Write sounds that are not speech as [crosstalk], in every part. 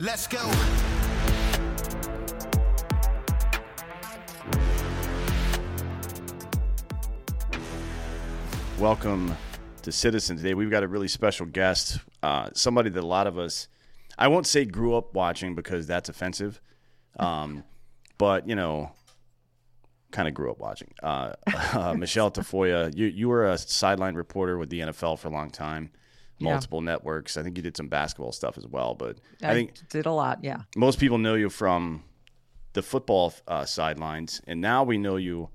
Let's go. Welcome to Citizen. Today we've got a really special guest, uh, somebody that a lot of us, I won't say grew up watching because that's offensive, um, [laughs] but you know, kind of grew up watching. Uh, [laughs] uh, Michelle Tafoya, you you were a sideline reporter with the NFL for a long time, Yeah. multiple networks. I think you did some basketball stuff as well, but I, I, think did a lot. Yeah. most people know you from the football uh, sidelines, and now we know you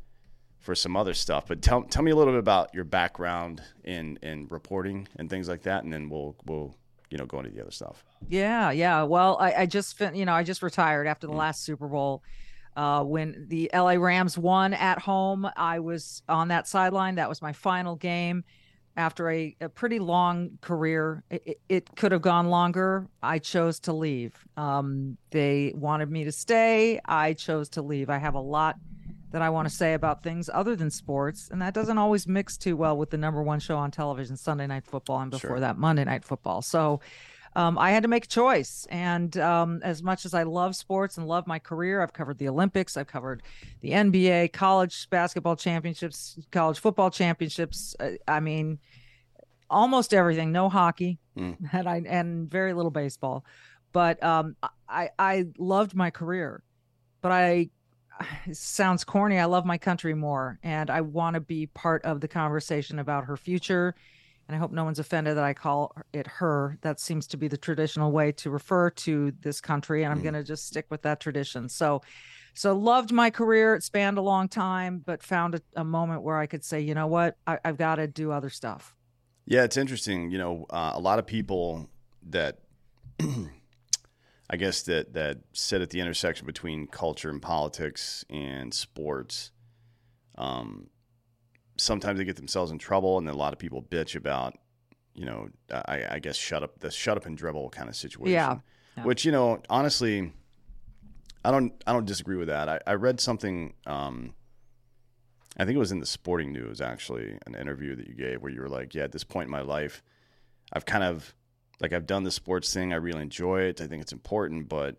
for some other stuff. But tell tell me a little bit about your background in in reporting and things like that, and then we'll we'll you know go into the other stuff. Yeah. Yeah. Well, I, I just, fin- you know, I just retired after the Mm. last Super Bowl. Uh, when the LA Rams won at home, I was on that sideline. That was my final game after a, a pretty long career. It, it, could have gone longer. I chose to leave. Um, they wanted me to stay. I chose to leave. I have a lot that I want to say about things other than sports, and that doesn't always mix too well with the number one show on television, Sunday Night Football, and before Sure. that, Monday Night Football. So um, I had to make a choice. And um, as much as I love sports and love my career, I've covered the Olympics, I've covered the NBA, college basketball championships, college football championships. uh, I mean, almost everything. No hockey, [laughs] Mm. and I and very little baseball. But um, I I loved my career, but I [sighs] it sounds corny. I love my country more, and I want to be part of the conversation about her future. And I hope no one's offended that I call it her. That seems to be the traditional way to refer to this country, and I'm Mm. going to just stick with that tradition. So, so loved my career. It spanned a long time, but found a, a moment where I could say, you know what, I, I've got to do other stuff. Yeah, it's interesting. You know, uh, a lot of people that [clears throat] I guess that that sit at the intersection between culture and politics and sports. Um, sometimes they get themselves in trouble, and then a lot of people bitch about, you know, I, I guess shut up the shut up and dribble kind of situation. Yeah. Yeah. Which you know, honestly, I don't I don't disagree with that. I, I read something. Um, I think it was in the Sporting News actually, an interview that you gave where you were like, "Yeah, at this point in my life, I've kind of like I've done the sports thing. I really enjoy it. I think it's important, but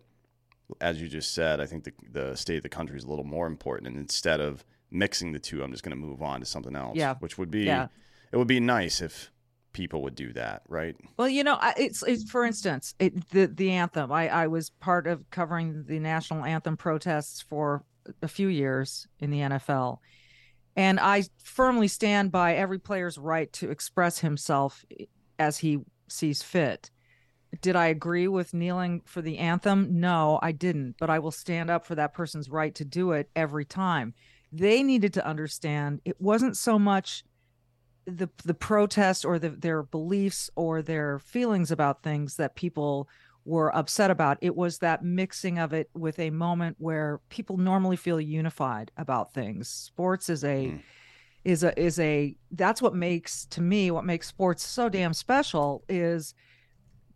as you just said, I think the the state of the country is a little more important. And instead of mixing the two, I'm just going to move on to something else. Yeah. which would be Yeah. it would be nice if people would do that, right? Well, you know, it's, it's for instance, it, the the anthem. I I was part of covering the national anthem protests for a few years in the NFL, and I firmly stand by every player's right to express himself as he sees fit. Did I agree with kneeling for the anthem? No, I didn't, but I will stand up for that person's right to do it every time. They needed to understand it wasn't so much the the protest or the, their beliefs or their feelings about things that people were upset about. It was that mixing of it with a moment where people normally feel unified about things. Sports is a Mm. is a is a that's what makes to me what makes sports so damn special is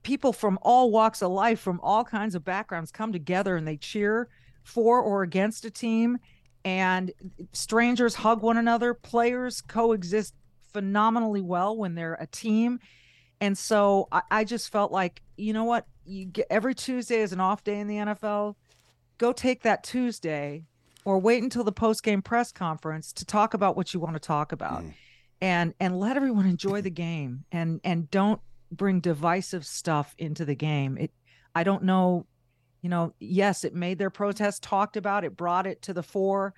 people from all walks of life from all kinds of backgrounds come together and they cheer for or against a team and strangers hug one another. Players coexist phenomenally well when they're a team. And so I, I just felt like you know what? You get every tuesday is an off day in the nfl go take that tuesday or wait until the post game press conference to talk about what you want to talk about Mm. and and let everyone enjoy the game and and don't bring divisive stuff into the game. It I don't know, you know, yes, it made their protest talked about, it brought it to the fore,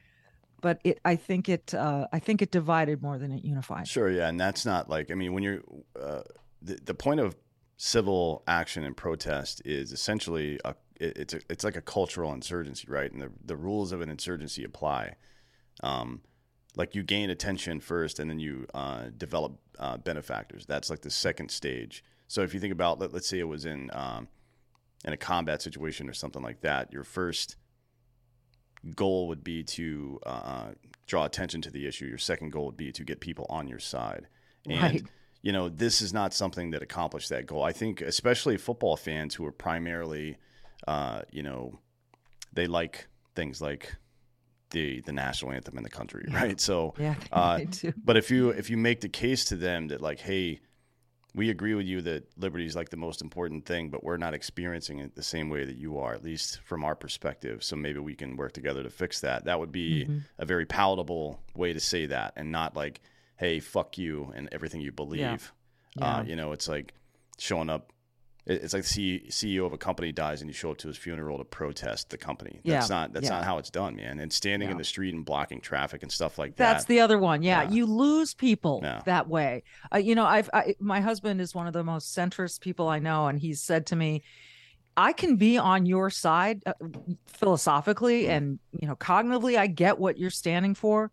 but it I think it uh, I think it divided more than it unified. Sure, yeah, and that's not like I mean when you're uh, the the point of civil action and protest is essentially a it, it's a, it's like a cultural insurgency, right? And the the rules of an insurgency apply. Um, like you gain attention first, and then you uh, develop uh, benefactors. That's like the second stage. So if you think about, let, us say it was in um, in a combat situation or something like that, your first goal would be to uh, draw attention to the issue. Your second goal would be to get people on your side. And Right. you know, this is not something that accomplished that goal. I think, especially football fans who are primarily, uh, you know, they like things like the the national anthem in the country, right? So, Yeah, [laughs] uh, but if you if you make the case to them that like, hey, we agree with you that liberty is like the most important thing, but we're not experiencing it the same way that you are, at least from our perspective. So maybe we can work together to fix that. That would be Mm-hmm. a very palatable way to say that, and not like, hey, fuck you and everything you believe. Yeah. Uh, you know, it's like showing up. It- It's like the CEO of a company dies and you show up to his funeral to protest the company. That's Yeah, not that's yeah. not how it's done, man. And standing in the street and blocking traffic and stuff like that. That's the other one. Yeah, Yeah. you lose people Yeah. that way. Uh, you know, I've I, my husband is one of the most centrist people I know, and he's said to me, "I can be on your side uh, philosophically Mm. and you know cognitively. I get what you're standing for,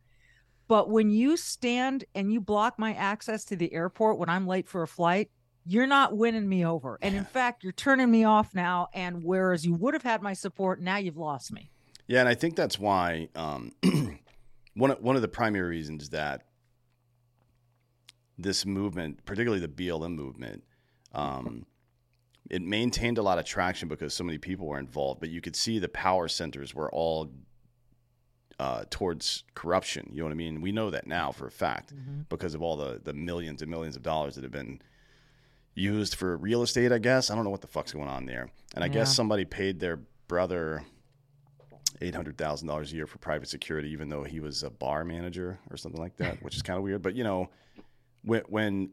but when you stand and you block my access to the airport when I'm late for a flight." You're not winning me over. And in fact, you're turning me off now. And whereas you would have had my support, now you've lost me. Yeah, and I think that's why um, [clears throat] one of, one of the primary reasons that this movement, particularly the BLM movement, um, it maintained a lot of traction because so many people were involved. But you could see the power centers were all uh, towards corruption. You know what I mean? We know that now for a fact because of all the the millions and millions of dollars that have been used for real estate. I guess I don't know what the fuck's going on there. And I Yeah. guess somebody paid their brother eight hundred thousand dollars a year for private security, even though he was a bar manager or something like that, which is kind of weird. But you know, when when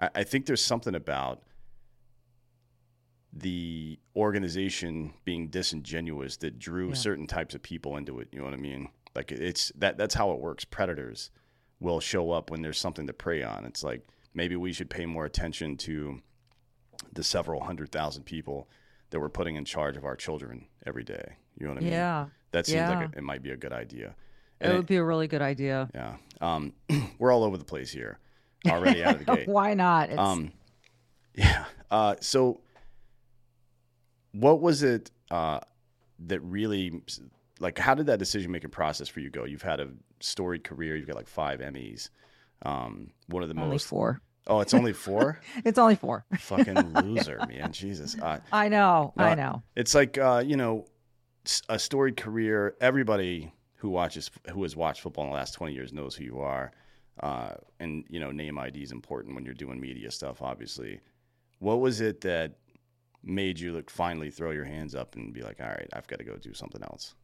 I, I think there's something about the organization being disingenuous that drew Yeah. certain types of people into it. You know what I mean? Like it's that that's how it works. Predators will show up when there's something to prey on. It's like maybe we should pay more attention to the several hundred thousand people that we're putting in charge of our children every day. You know what I mean? Yeah. That seems Yeah. like it, it might be a good idea. It And would be a really good idea. yeah. Um, [clears throat] we're all over the place here already out of the [laughs] gate. Why not? It's, Um, [laughs] yeah. Uh, so, what was it uh, that really, like, how did that decision making process for you go? You've had a storied career. You've got like five Emmys. Um, one of the only most. four. Oh, it's only four. [laughs] It's only four. [laughs] Fucking loser, man. Jesus. Uh, I know. I Uh, know. it's like uh, you know, a storied career. Everybody who watches, who has watched football in the last twenty years, knows who you are. Uh, and you know, name ID is important when you're doing media stuff. Obviously, what was it that made you like finally throw your hands up and be like, "All right, I've got to go do something else."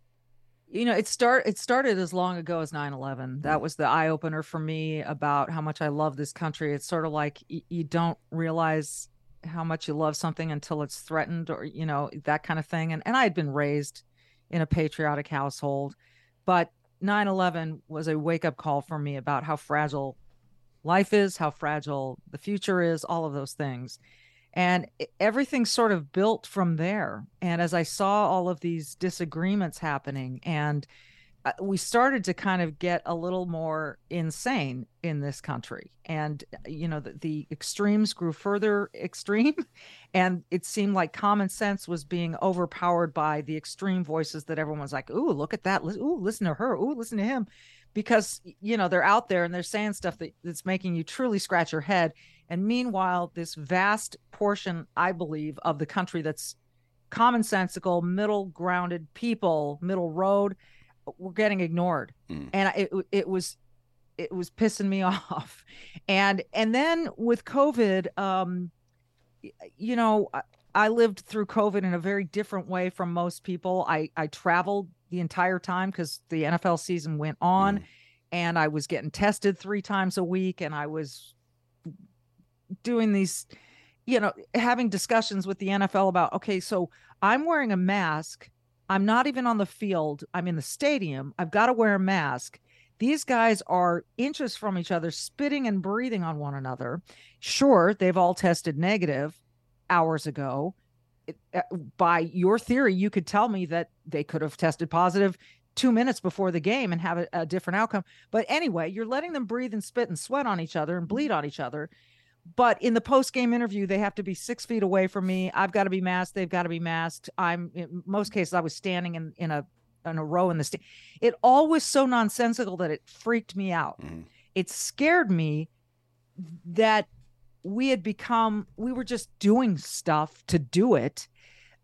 You know, it start it started as long ago as 9/11. Mm. That was the eye opener for me about how much I love this country. It's sort of like y- you don't realize how much you love something until it's threatened or you know, that kind of thing. And and I had been raised in a patriotic household, but 9/11 was a wake-up call for me about how fragile life is, how fragile the future is, all of those things. And everything sort of built from there. And as I saw all of these disagreements happening, and uh, we started to kind of get a little more insane in this country. And, uh, you know, the, the extremes grew further extreme. [laughs] And it seemed like common sense was being overpowered by the extreme voices that everyone's like, ooh, look at that. Ooh, listen to her. Ooh, listen to him. Because, you know, they're out there and they're saying stuff that, that's making you truly scratch your head. And meanwhile, this vast portion, I believe, of the country that's commonsensical, middle grounded people, middle road, were getting ignored. Mm. And it it was it was pissing me [laughs] off. And and then with COVID, um, you know, I, I lived through COVID in a very different way from most people. I I traveled the entire time because the NFL season went on, Mm. and I was getting tested three times a week, and I was doing these you know, having discussions with the NFL about, okay, so I'm wearing a mask. I'm not even on the field. I'm in the stadium. I've got to wear a mask. These guys are inches from each other, spitting and breathing on one another. Sure, they've all tested negative hours ago. It, uh, by your theory, you could tell me that they could have tested positive two minutes before the game and have a, a different outcome. But anyway, you're letting them breathe and spit and sweat on each other and bleed on each other but in the post game interview, they have to be six feet away from me. I've got to be masked. They've got to be masked. I'm in most cases I was standing in in a in a row in the stand. It all was so nonsensical that it freaked me out. Mm-hmm. It scared me that we had become we were just doing stuff to do it.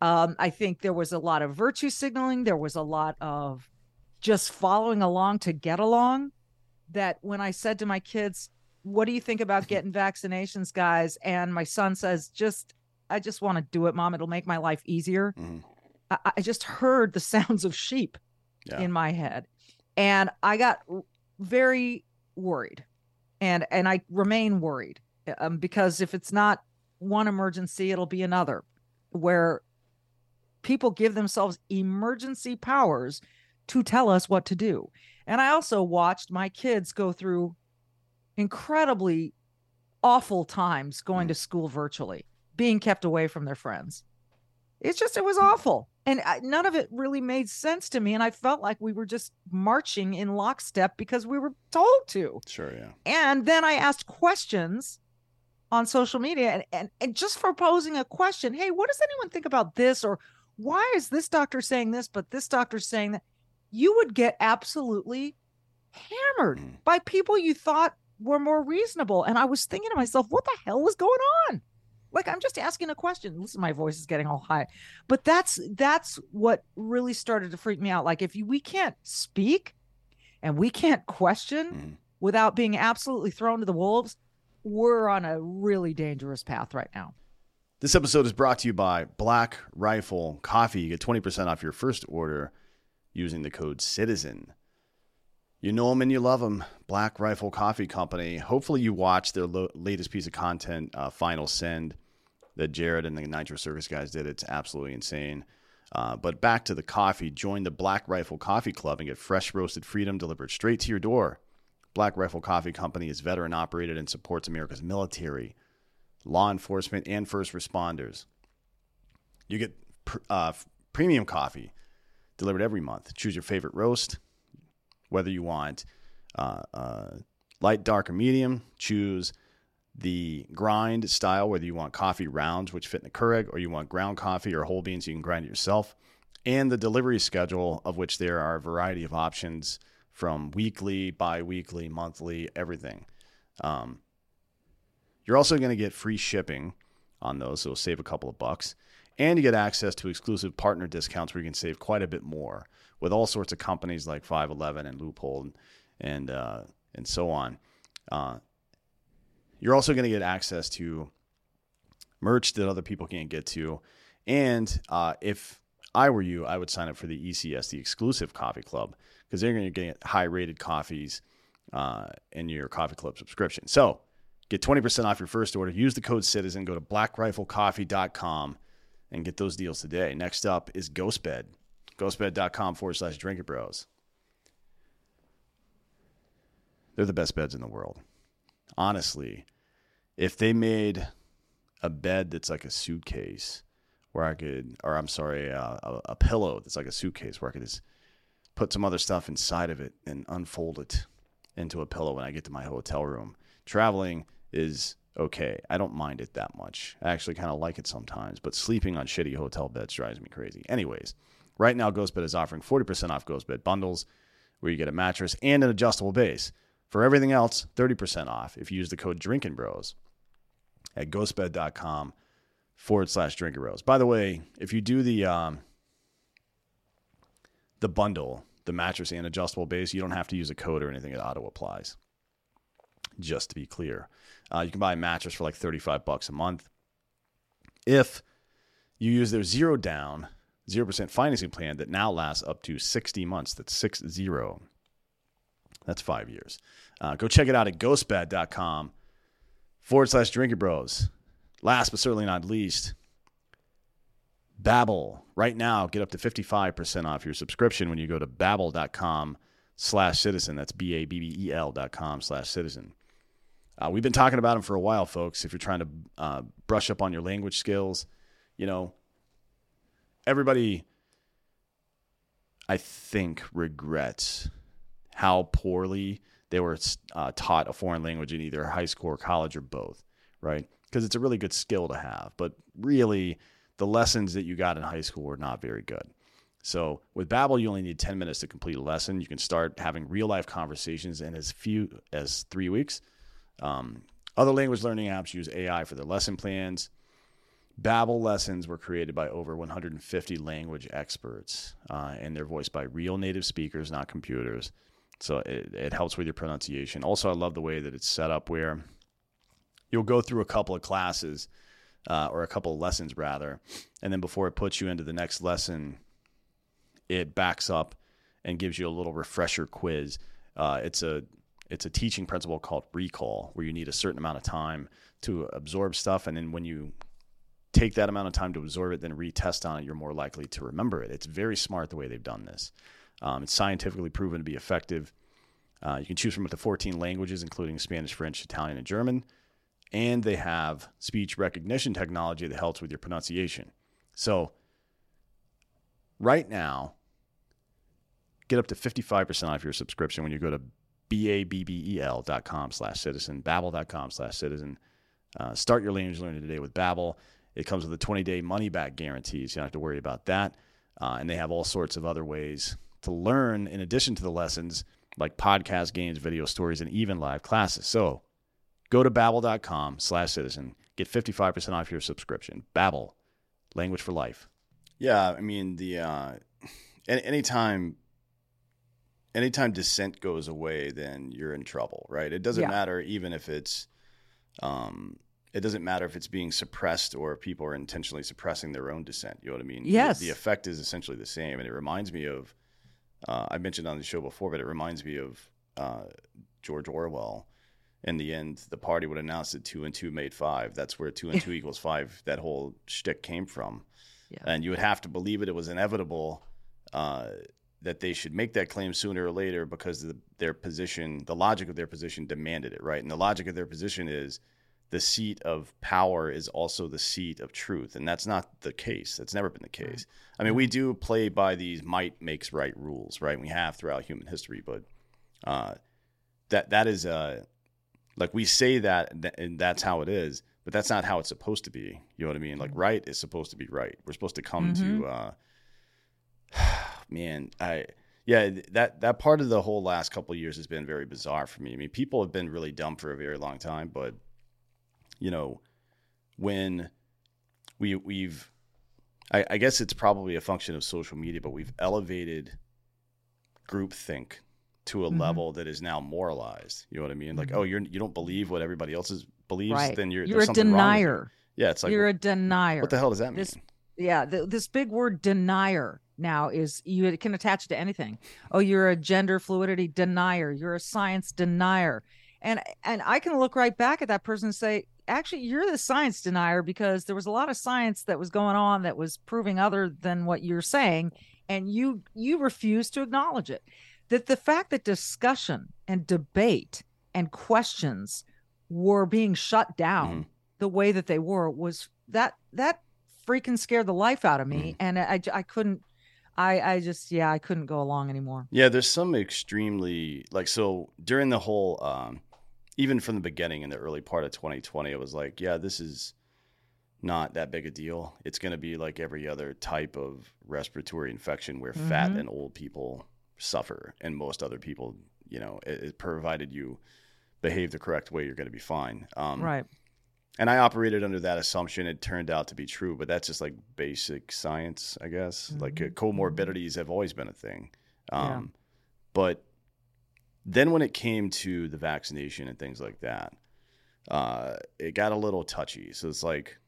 Um, I think there was a lot of virtue signaling. There was a lot of just following along to get along. That when I said to my kids, what do you think about [laughs] getting vaccinations, guys? And my son says, just, I just want to do it, mom. It'll make my life easier. Mm-hmm. I, I, just heard the [laughs] sounds of sheep yeah. in my head. And I got very worried and, and I remain worried um, because if it's not one emergency, it'll be another where people give themselves emergency powers to tell us what to do. And I also watched my kids go through incredibly awful times going to school virtually, being kept away from their friends. It's just, it was awful. And I, none of it really made sense to me. And I felt like we were just marching in lockstep because we were told to. Sure, yeah. And then I asked questions on social media and, and, and just for posing a question hey, what does anyone think about this? Or why is this doctor saying this, but this doctor's saying that? You would get absolutely hammered mm. by people you thought were more reasonable. And I was thinking to myself, what the hell was going on? Like I'm just asking a question. Listen, my voice is getting all high. But that's that's what really started to freak me out. Like if you, we can't speak and we can't question mm. without being absolutely thrown to the wolves, we're on a really dangerous path right now. This episode is brought to you by Black Rifle Coffee. You get 20% off your first order using the code CITIZEN. You know them and you love them. Black Rifle Coffee Company. Hopefully, you watched their lo- latest piece of content, uh, Final Send, that Jared and the Nitro Circus guys did. It's absolutely insane. Uh, but back to the coffee. Join the Black Rifle Coffee Club and get fresh roasted freedom delivered straight to your door. Black Rifle Coffee Company is veteran operated and supports America's military, law enforcement, and first responders. You get pr- uh, premium coffee delivered every month. Choose your favorite roast whether you want uh, uh, light, dark, or medium. Choose the grind style, whether you want coffee rounds, which fit in the Keurig, or you want ground coffee or whole beans, you can grind it yourself. And the delivery schedule, of which there are a variety of options from weekly, bi weekly, monthly, everything. Um, you're also going to get free shipping on those, so it'll save a couple of bucks. And you get access to exclusive partner discounts where you can save quite a bit more with all sorts of companies like 511 and Loophole and and, uh, and so on. Uh, you're also going to get access to merch that other people can't get to. And uh, if I were you, I would sign up for the ECS, the exclusive coffee club, because they're going to get high rated coffees uh, in your coffee club subscription. So get 20% off your first order. Use the code CITIZEN. Go to blackriflecoffee.com and get those deals today. Next up is Ghostbed ghostbed.com forward slash drinking bros. They're the best beds in the world. Honestly, if they made a bed that's like a suitcase where I could, or I'm sorry, uh, a, a pillow that's like a suitcase where I could just put some other stuff inside of it and unfold it into a pillow when I get to my hotel room. Traveling is okay. I don't mind it that much. I actually kind of like it sometimes, but sleeping on shitty hotel beds drives me crazy. Anyways, Right now, GhostBed is offering 40% off GhostBed bundles where you get a mattress and an adjustable base. For everything else, 30% off if you use the code Drinking Bros at ghostbed.com forward slash Drinking Bros. By the way, if you do the um, the bundle, the mattress and adjustable base, you don't have to use a code or anything. It auto applies. Just to be clear, uh, you can buy a mattress for like 35 bucks a month. If you use their zero down 0% financing plan that now lasts up to 60 months. That's 6 0. That's five years. Uh, go check it out at ghostbed.com forward slash drinking bros. last but certainly not least, Babbel. Right now, get up to 55% off your subscription when you go to babbel.com slash citizen. That's B-A-B-B-E-L dot com slash citizen. Uh, we've been talking about them for a while, folks. If you're trying to uh, brush up on your language skills, you know, everybody, I think, regrets how poorly they were uh, taught a foreign language in either high school or college or both, right? Because it's a really good skill to have. But really, the lessons that you got in high school were not very good. So with Babbel, you only need 10 minutes to complete a lesson. You can start having real life conversations in as few as three weeks. Um, other language learning apps use AI for their lesson plans. Babbel lessons were created by over 150 language experts, uh, and they're voiced by real native speakers, not computers. So it, it helps with your pronunciation. Also, I love the way that it's set up where you'll go through a couple of classes uh, or a couple of lessons rather, and then before it puts you into the next lesson, it backs up and gives you a little refresher quiz. Uh, it's a it's a teaching principle called recall, where you need a certain amount of time to absorb stuff, and then when you take that amount of time to absorb it, then retest on it, you're more likely to remember it. It's very smart the way they've done this. Um, it's scientifically proven to be effective. Uh, you can choose from up to 14 languages, including Spanish, French, Italian, and German. And they have speech recognition technology that helps with your pronunciation. So, right now, get up to 55% off your subscription when you go to B-A-B-B-E-L.com slash citizen, babbel.com slash citizen. Uh, start your language learning today with Babbel. It comes with a 20-day money-back guarantee, so you don't have to worry about that. Uh, and they have all sorts of other ways to learn in addition to the lessons like podcast games, video stories, and even live classes. So go to babbel.com slash citizen. Get 55% off your subscription. Babbel, language for life. Yeah, I mean, the uh, anytime anytime dissent goes away, then you're in trouble, right? It doesn't Yeah. matter even if it's um, it doesn't matter if it's being suppressed or if people are intentionally suppressing their own dissent. You know what I mean? The- Yes. The, effect is essentially the same, and it reminds me of uh, I mentioned on the show before, but it reminds me of uh, George Orwell. In the end, the party would announce that two and two made five. That's where two and two [laughs] equals five. That whole shtick came from, Yeah. and you would have to believe it. It was inevitable uh, that they should make that claim sooner or later because the, their position, the logic of their position, demanded it. Right, and the logic of their position is the seat of power is also the seat of truth, and that's not the case. That's never been the case. I mean, we do play by these might makes right rules, right? We have throughout human history, but uh, that that is uh, like we say that, and that's how it is, but that's not how it's supposed to be. You know what I mean? Like right is supposed to be right. We're supposed to come to, uh, [sighs] man, I yeah, that that part of the whole last couple of years has been very bizarre for me. I mean, people have been really dumb for a very long time, but you know, when we we've I, I guess it's probably a function of social media, but we've elevated groupthink to a Mhm. level that is now moralized. You know what I mean? Like, oh, you're you don't believe what everybody else is believes, Right. then you're You're a something wrong you. denier. Yeah, it's like You're a denier. what the hell does that mean? Yeah th- this big word denier now is you can attach to anything oh you're a gender fluidity denier you're a science denier and and i can look right back at that person and say actually you're the science denier because there was a lot of science that was going on that was proving other than what you're saying and you you refuse to acknowledge it. That the fact that discussion and debate and questions were being shut down the way that they were was that that freaking scared the life out of me and I, I couldn't I I just yeah I couldn't go along anymore. Yeah, there's some extremely like so during the whole um even from the beginning in the early part of 2020 it was like, yeah, this is not that big a deal. It's going to be like every other type of respiratory infection where fat Mhm. and old people suffer and most other people, you know, it, it provided you behave the correct way, you're going to be fine. Um right and I operated under that assumption. It turned out to be true, but that's just like basic science, I guess. Like uh, Mhm. comorbidities have always been a thing. Yeah. Um, But then when it came to the vaccination and things like that, uh, it got a little touchy. So it's like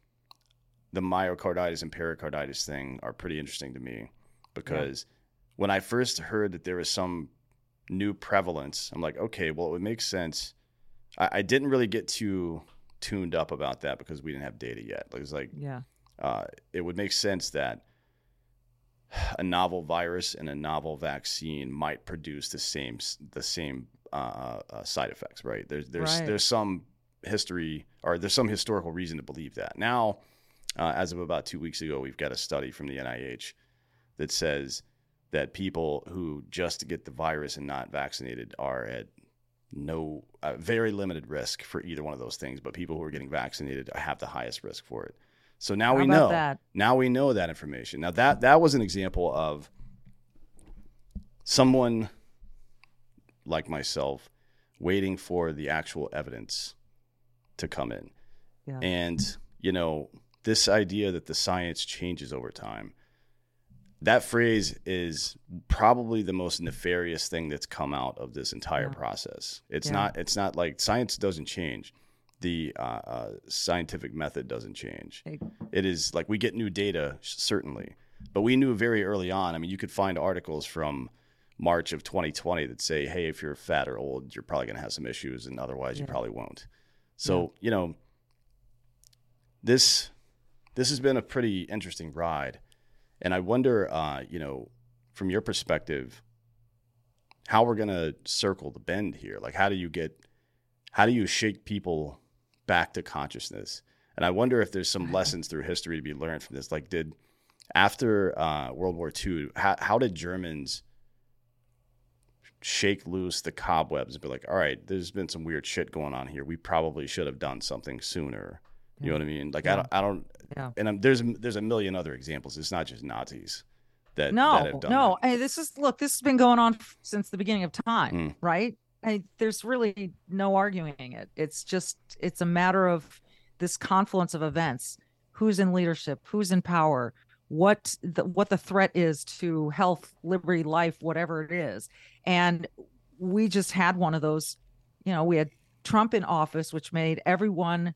the myocarditis and pericarditis thing are pretty interesting to me because when I first heard that there was some new prevalence, I'm like, okay, well, it would make sense. I, I didn't really get too tuned up about that because we didn't have data yet. Like, it's like Yeah. uh, it would make sense that a novel virus and a novel vaccine might produce the same the same uh, uh, side effects, right? There's there's Right. there's some history or there's some historical reason to believe that. Now, uh, as of about two weeks ago, we've got a study from the NIH that says that people who just get the virus and not vaccinated are at no uh, very limited risk for either one of those things, but people who are getting vaccinated have the highest risk for it. So now How we know. that? Now we know that information. Now that that was an example of someone like myself waiting for the actual evidence to come in. Yeah. And, you know, this idea that the science changes over time, that phrase is probably the most nefarious thing that's come out of this entire Yeah. process. It's Yeah. not, it's not like science doesn't change. The uh, uh, scientific method doesn't change. It is like we get new data, certainly, but we knew very early on. I mean, you could find articles from March of 2020 that say, hey, if you're fat or old, you're probably going to have some issues, and otherwise, you probably won't. So, you know, this this has been a pretty interesting ride, and I wonder, uh, you know, from your perspective, how we're going to circle the bend here. Like, how do you get, how do you shake people back to consciousness? And I wonder if there's some lessons through history to be learned from this. Like, did after uh, World War II, how, how did Germans shake loose the cobwebs and be like, all right, there's been some weird shit going on here. We probably should have done something sooner. You know what I mean? Like, I don't, I don't, Yeah. and I'm, there's there's a million other examples. It's not just Nazis that that no, have done no. that. Hey, this is look. This has been going on since the beginning of time, Mm. right? I, there's really no arguing it. It's just it's a matter of this confluence of events. Who's in leadership? Who's in power? What the what the threat is to health, liberty, life, whatever it is. And we just had one of those. You know, we had Trump in office, which made everyone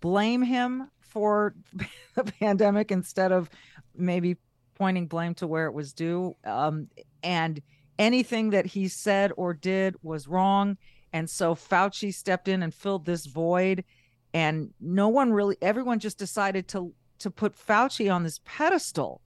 blame him for [laughs] the pandemic instead of maybe pointing blame to where it was due. Um, and anything that he said or did was wrong. And so Fauci stepped in and filled this void. And no one really, everyone just decided to to put Fauci on this pedestal.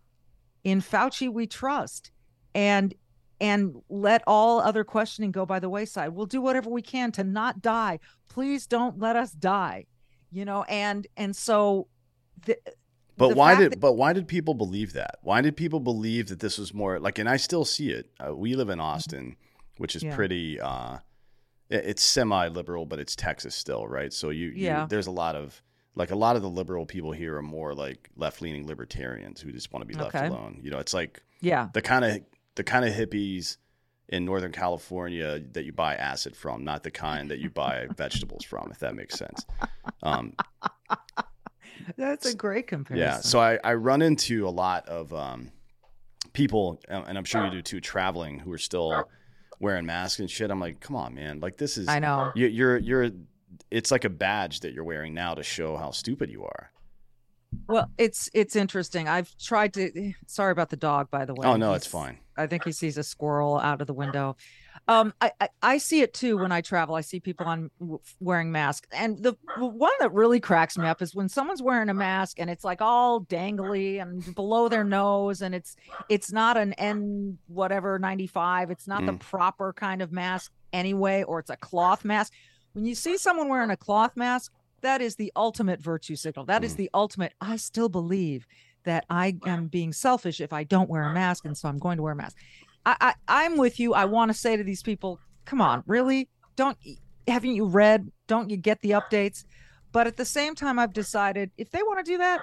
In Fauci, we trust, and and let all other questioning go by the wayside. We'll do whatever we can to not die. Please don't let us die. You know, and and so the, But why did that- but why did people believe that? Why did people believe that this was more like? And I still see it. Uh, we live in Austin, which is Yeah. pretty. Uh, it- it's semi-liberal, but it's Texas still, right? So you, you Yeah. there's a lot of like a lot of the liberal people here are more like left-leaning libertarians who just want to be left Okay. alone. You know, it's like yeah, the kind of the kind of hippies in Northern California that you buy acid from, not the kind that you buy vegetables from, if that makes sense. Um, that's a great comparison. yeah. So I, I run into a lot of um, people, and I'm sure you do too, traveling who are still wearing masks and shit. I'm like, come on, man. Like this is I know. you, you're you're. It's like a badge that you're wearing now to show how stupid you are. Well, it's it's interesting. I've tried to. Sorry about the dog, by the way. Oh no, it's fine. I think he sees a squirrel out of the window. Um, I, I I see it too when I travel. I see people on w- wearing masks, and the one that really cracks me up is when someone's wearing a mask and it's like all dangly and below their nose, and it's it's not an N whatever ninety five. It's not the Mm. proper kind of mask anyway, or it's a cloth mask. When you see someone wearing a cloth mask, that is the ultimate virtue signal. That is Mm. the ultimate. I still believe that I am being selfish if I don't wear a mask, and so I'm going to wear a mask. I, I I'm with you. I want to say to these people, come on, really? Don't haven't you read? Don't you get the updates? But at the same time, I've decided if they want to do that,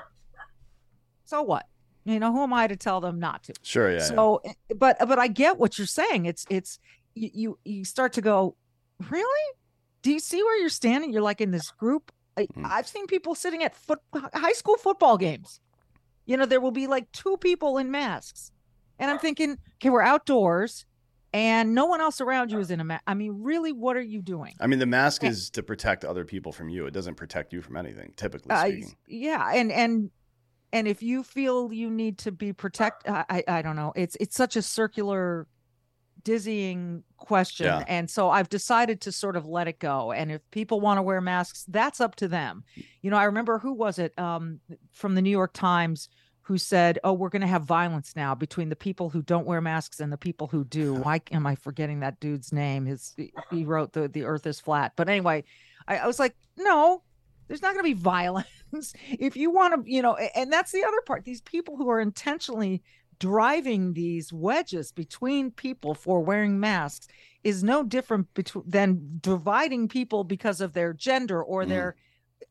so what? You know, who am I to tell them not to? Sure, yeah. yeah. so eh, but but i get what you're saying it's it's you, you you start to go really do you see where you're standing you're like in this group I, Mm. i've seen people sitting at foot high school football games you know there will be like two people in masks and i'm thinking okay we're outdoors and no one else around you is in a mask i mean really what are you doing I mean, the mask Yeah. is to protect other people from you. It doesn't protect you from anything, typically speaking. yeah and and and if you feel you need to be protect I, I i don't know it's it's such a circular dizzying question Yeah. and so i've decided to sort of let it go and if people want to wear masks that's up to them you know i remember who was it um from the new york times who said oh we're going to have violence now between the people who don't wear masks and the people who do. Why am i forgetting that dude's name? His he wrote the the earth is flat. But anyway i, I was like no there's not going to be [laughs] violence. If you want to you know and that's the other part these people who are intentionally driving these wedges between people for wearing masks is no different between than dividing people because of their gender or Mhm. their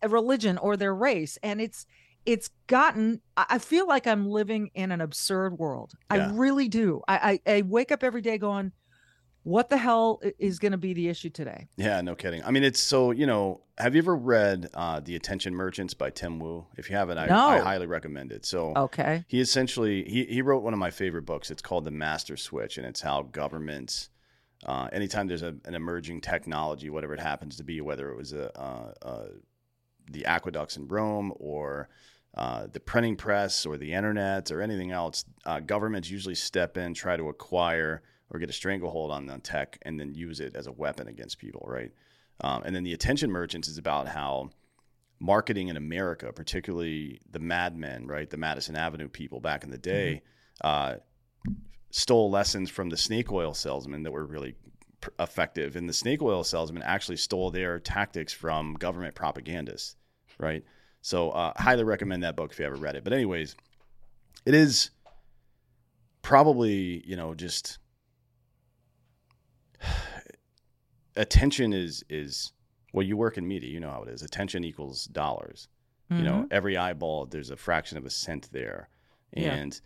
religion or their race. And it's it's gotten i feel like i'm living in an absurd world Yeah. i really do I, I i wake up every day going what the hell is going to be the issue today Yeah, no kidding. I mean, it's so you know. Have you ever read uh, "The Attention Merchants" by Tim Wu? If you haven't, I, No. I highly recommend it. So okay he essentially he, he wrote one of my favorite books. It's called The Master Switch, and it's how governments, uh, anytime there's a, an emerging technology, whatever it happens to be, whether it was a, uh, uh, the aqueducts in Rome or uh, the printing press or the internet or anything else, uh, governments usually step in, try to acquire or get a stranglehold on the tech, and then use it as a weapon against people, right? Um, and then the attention merchants is about how marketing in America, particularly the Mad Men, right, the Madison Avenue people back in the day, uh, stole lessons from the snake oil salesmen that were really pr- effective, and the snake oil salesmen actually stole their tactics from government propagandists, right? So, uh, highly recommend that book if you ever read it. But, anyways, it is probably you know just [sighs] attention is is well you work in media you know how it is attention equals dollars you know Mhm. every eyeball there's a fraction of a cent there Yeah. and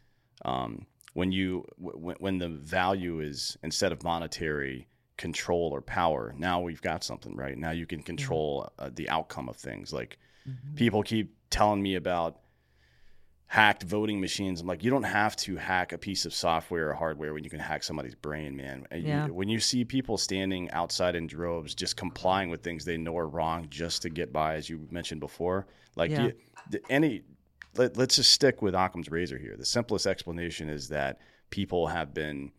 um, when you w- when the value is instead of monetary control or power now we've got something right now you can control uh, the outcome of things like Mhm. people keep telling me about hacked voting machines. I'm like, you don't have to hack a piece of software or hardware when you can hack somebody's brain, man. And you- when you see people standing outside in droves, just complying with things they know are wrong just to get by, as you mentioned before, like Yeah. you, any, let, let's just stick with Occam's razor here. The simplest explanation is that people have been,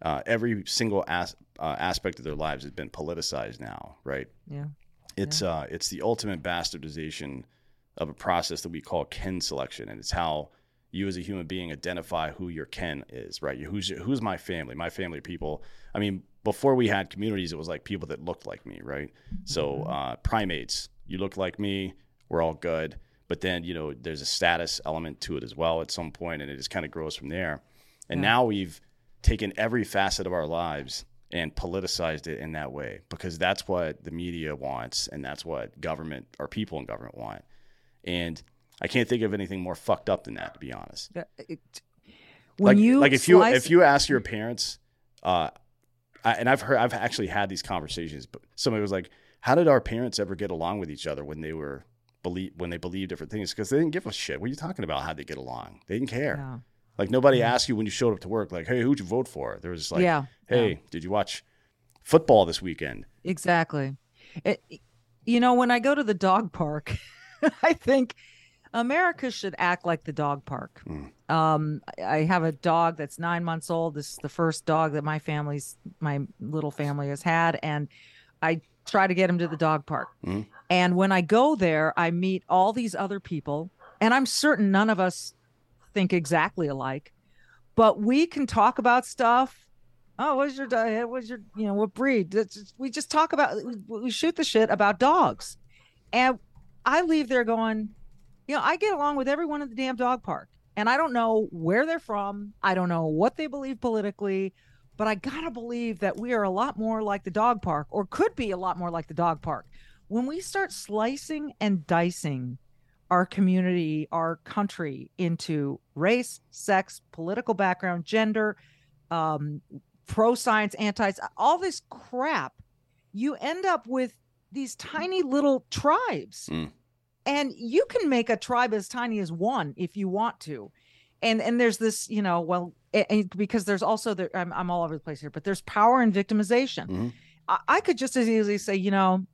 uh, every single as, uh, aspect of their lives has been politicized now, right? yeah It's uh, it's the ultimate bastardization of a process that we call kin selection, and it's how you as a human being identify who your kin is, right? Who's who's my family? My family people. I mean, before we had communities, it was like people that looked like me, right? So uh, primates, you look like me, we're all good. But then you know, there's a status element to it as well at some point, and it just kind of grows from there. And Yeah. now we've taken every facet of our lives and politicized it in that way because that's what the media wants and that's what government or people in government want. And I can't think of anything more fucked up than that, to be honest. It- when like, you like if you if you ask your parents, uh, I, and I've heard I've actually had these conversations, but somebody was like, "How did our parents ever get along with each other when they were believe when they believed different things? Because they didn't give a shit. What are you talking about? How they get along? They didn't care. yeah. Like nobody asked you when you showed up to work, like, "Hey, who'd you vote for?" There was like, yeah "Hey, yeah. did you watch football this weekend?" Exactly. It, you know, when I go to the dog park, [laughs] I think America should act like the dog park. Mm. Um, I- have a dog that's nine months old. This is the first dog that my family's, my little family has had. And I try to get him to the dog park. Mhm. And when I go there, I meet all these other people. And I'm certain none of us think exactly alike, but we can talk about stuff. Oh what's your diet? What's your you know what breed? We just talk about we, shoot the shit about dogs. And i leave there going you know i get along with everyone at the damn dog park. And i don't know where they're from. I don't know what they believe politically. But i gotta believe that we are a lot more like the dog park or could be a lot more like the dog park. When we start slicing and dicing our community our country into race sex political background gender um, pro science, anti all this crap, you end up with these tiny little tribes. Mm. And you can make a tribe as tiny as one if you want to. And and there's this, you know, well, and because there's also there, I'm, I'm all over the place here, but there's power and victimization. Mhm. I, I could just as easily say, you know,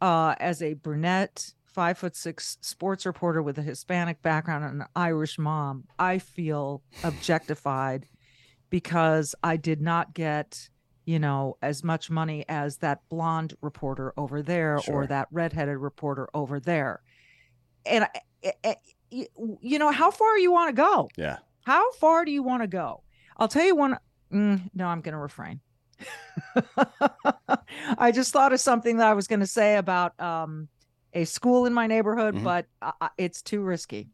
uh, as a brunette, five foot six sports reporter with a Hispanic background and an Irish mom, I feel objectified because I did not get, you know, as much money as that blonde reporter over there Sure. or that redheaded reporter over there. And I- y- you know, how far you want to go? Yeah. How far do you want to go? I'll tell you one. Mm, no, I'm going to refrain. [laughs] I just thought of something that I was going to say about um, a school in my neighborhood, Mhm. but uh, uh, it's too risky.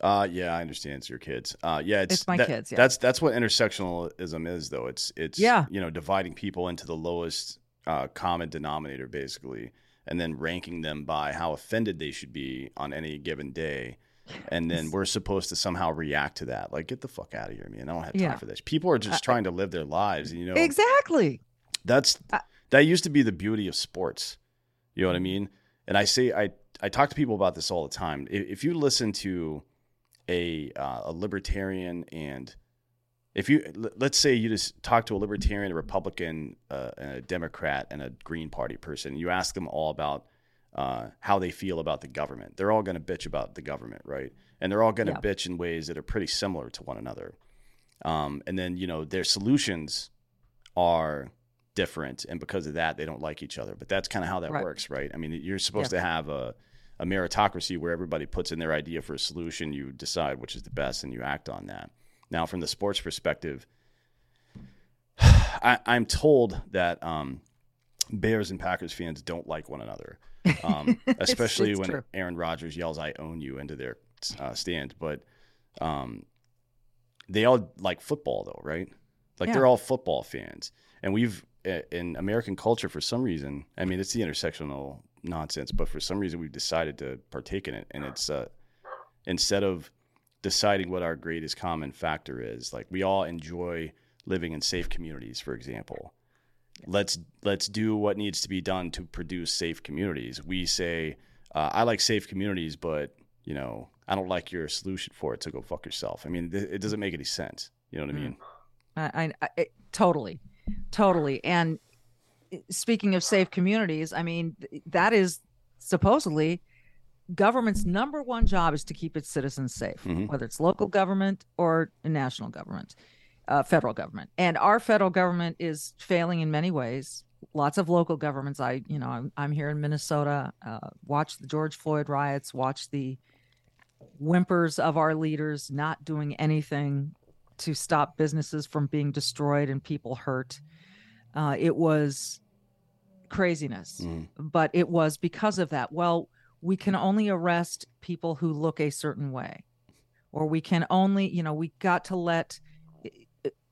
Uh, yeah, I understand. It's your kids. Uh, yeah, it's, It's my that- kids, yeah. That's that's what intersectionalism is, though. It's it's Yeah. you know dividing people into the lowest uh, common denominator, basically, and then ranking them by how offended they should be on any given day. And then we're supposed to somehow react to that. Like, get the fuck out of here, man! I don't have time Yeah. for this. People are just I- trying to live their lives. You know, Exactly. that's that used to be the beauty of sports. You know what I Mm-hmm. mean? And I say I I talk to people about this all the time. If, if you listen to a uh, a libertarian and if you let's say you just talk to a libertarian, a Republican, uh, and a Democrat, and a Green Party person, you ask them all about uh, how they feel about the government. They're all going to bitch about the government, right? And they're all going to Yeah. bitch in ways that are pretty similar to one another. Um, and then you know their solutions are different, and because of that, they don't like each other. But that's kind of how that Right. works, right? I mean, you're supposed to have a a meritocracy where everybody puts in their idea for a solution, you decide which is the best, and you act on that. Now, from the sports perspective, [sighs] I, I'm told that um, Bears and Packers fans don't like one another, um, [laughs] especially it's when true. Aaron Rodgers yells "I own you" into their uh, stand. But um, they all like football, though, right? Like Yeah. they're all football fans, and we've in American culture for some reason. I mean, it's the intersectional nonsense, but for some reason we've decided to partake in it, and it's uh, instead of deciding what our greatest common factor is, like we all enjoy living in safe communities, for example. Let's let's do what needs to be done to produce safe communities. We say, uh, I like safe communities, but you know, I don't like your solution for it. So go fuck yourself. I mean, th- it doesn't make any sense. You know what I Mm. mean? I, I, I totally, totally. And uh, speaking of safe communities, I mean that is supposedly government's number one job is to keep its citizens safe, Mhm. whether it's local government or national government, uh, federal government. And our federal government is failing in many ways. Lots of local governments. I, you know, I'm, I'm here in Minnesota. Uh, watch the George Floyd riots. Watch the whimpers of our leaders not doing anything to stop businesses from being destroyed and people hurt. Uh, it was craziness, Mhm. but it was because of that. Well, we can only arrest people who look a certain way, or we can only, you know, we got to let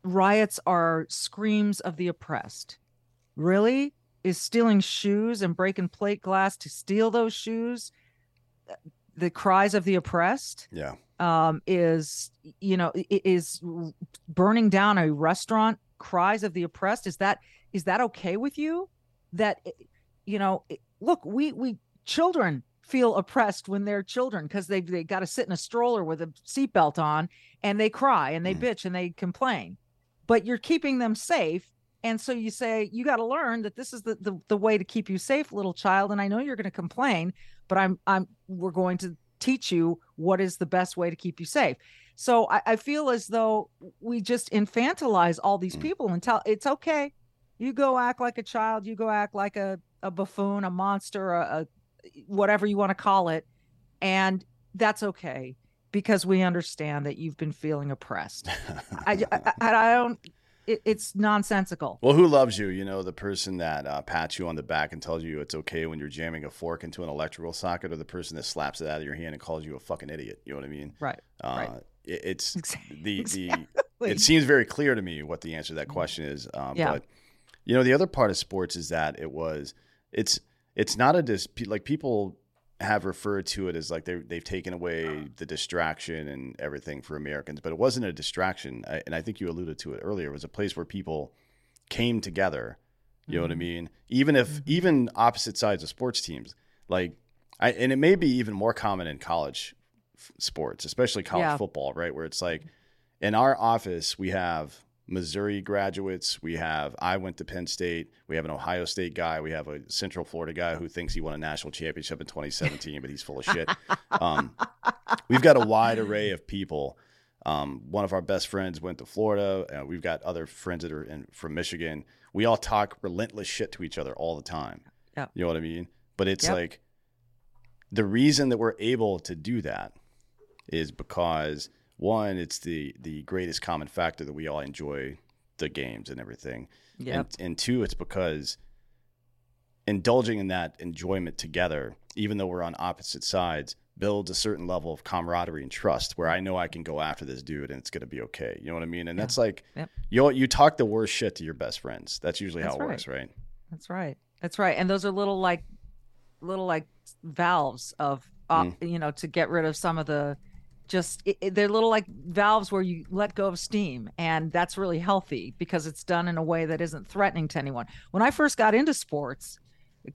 riots are screams of the oppressed. Really? Is stealing shoes and breaking plate glass to steal those shoes uh, the cries of the oppressed? Yeah. um, is you know is burning down a restaurant cries of the oppressed is that is that okay with you that you know look we we children feel oppressed when they're children because they they got to sit in a stroller with a seatbelt on and they cry and they Mm. bitch and they complain but you're keeping them safe and so you say you got to learn that this is the, the the way to keep you safe little child and i know you're going to complain but i'm i'm we're going to teach you what is the best way to keep you safe. So i, I feel as though we just infantilize all these Mm. people and tell it's okay. You go act like a child you go act like a, a buffoon a monster a, a whatever you want to call it and that's okay because we understand that you've been feeling oppressed. [laughs] I i, I, I don't it, it's nonsensical Well, who loves you? You know, the person that uh, pats you on the back and tells you it's okay when you're jamming a fork into an electrical socket, or the person that slaps it out of your hand and calls you a fucking idiot. You know what I mean? right Uh, Right. it, it's Exactly. [laughs] the the. It seems very clear to me what the answer to that question is. Um, Yeah. But you know, the other part of sports is that it was it's it's not a dis like people have referred to it as like they they've taken away the distraction and everything for Americans, but it wasn't a distraction. I, and I think you alluded to it earlier. It was a place where people came together. You know what I Mhm. mean? Even if Mhm. even opposite sides of sports teams, like I and it may be even more common in college f- sports, especially college Yeah. football, right? Where it's like in our office we have Missouri graduates, we have I went to Penn State, we have an Ohio State guy, we have a Central Florida guy who thinks he won a national championship in 2017, but he's full of shit. Um, we've got a wide array of people Um, one of our best friends went to Florida. Uh, we've got other friends that are in, from Michigan. We all talk relentless shit to each other all the time. Yeah. You know what I mean? But it's Yep. like the reason that we're able to do that is because one, it's the the greatest common factor that we all enjoy the games and everything. Yep. And, and two, it's because indulging in that enjoyment together, even though we're on opposite sides, builds a certain level of camaraderie and trust where I know I can go after this dude and it's going to be okay. You know what I mean? And that's like, Yep. you you talk the worst shit to your best friends. That's usually That's how it works, right? That's right. That's right. And those are little like little like valves of uh, Mm. you know to get rid of some of the just it, it- they're little like valves where you let go of steam and that's really healthy because it's done in a way that isn't threatening to anyone. When I first got into sports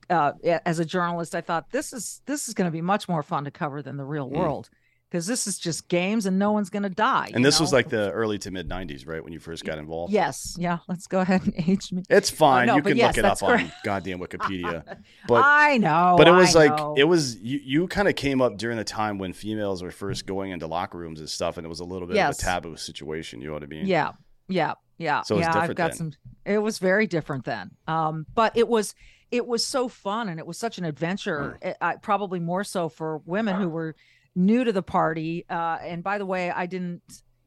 uh, as a journalist, I thought this is this is going to be much more fun to cover than the real Mm. world because this is just games and no one's going to die. And this was like the early to mid 90s, right? When you first got involved? yes, yeah. Let's go ahead and age me. It's fine. no, you can yes, look it up that's on goddamn Wikipedia. [laughs] But I know, but it was I like know. it was you, you kind of came up during the time when females were first going into locker rooms and stuff and it was a little bit Yes. of a taboo situation you know what i mean Yeah, yeah, yeah. So yeah, I've got then. some. It was very different then. Um, but it was it was so fun and it was such an adventure. Mm. It- I, probably more so for women who were new to the party. Uh, and by the way, I didn't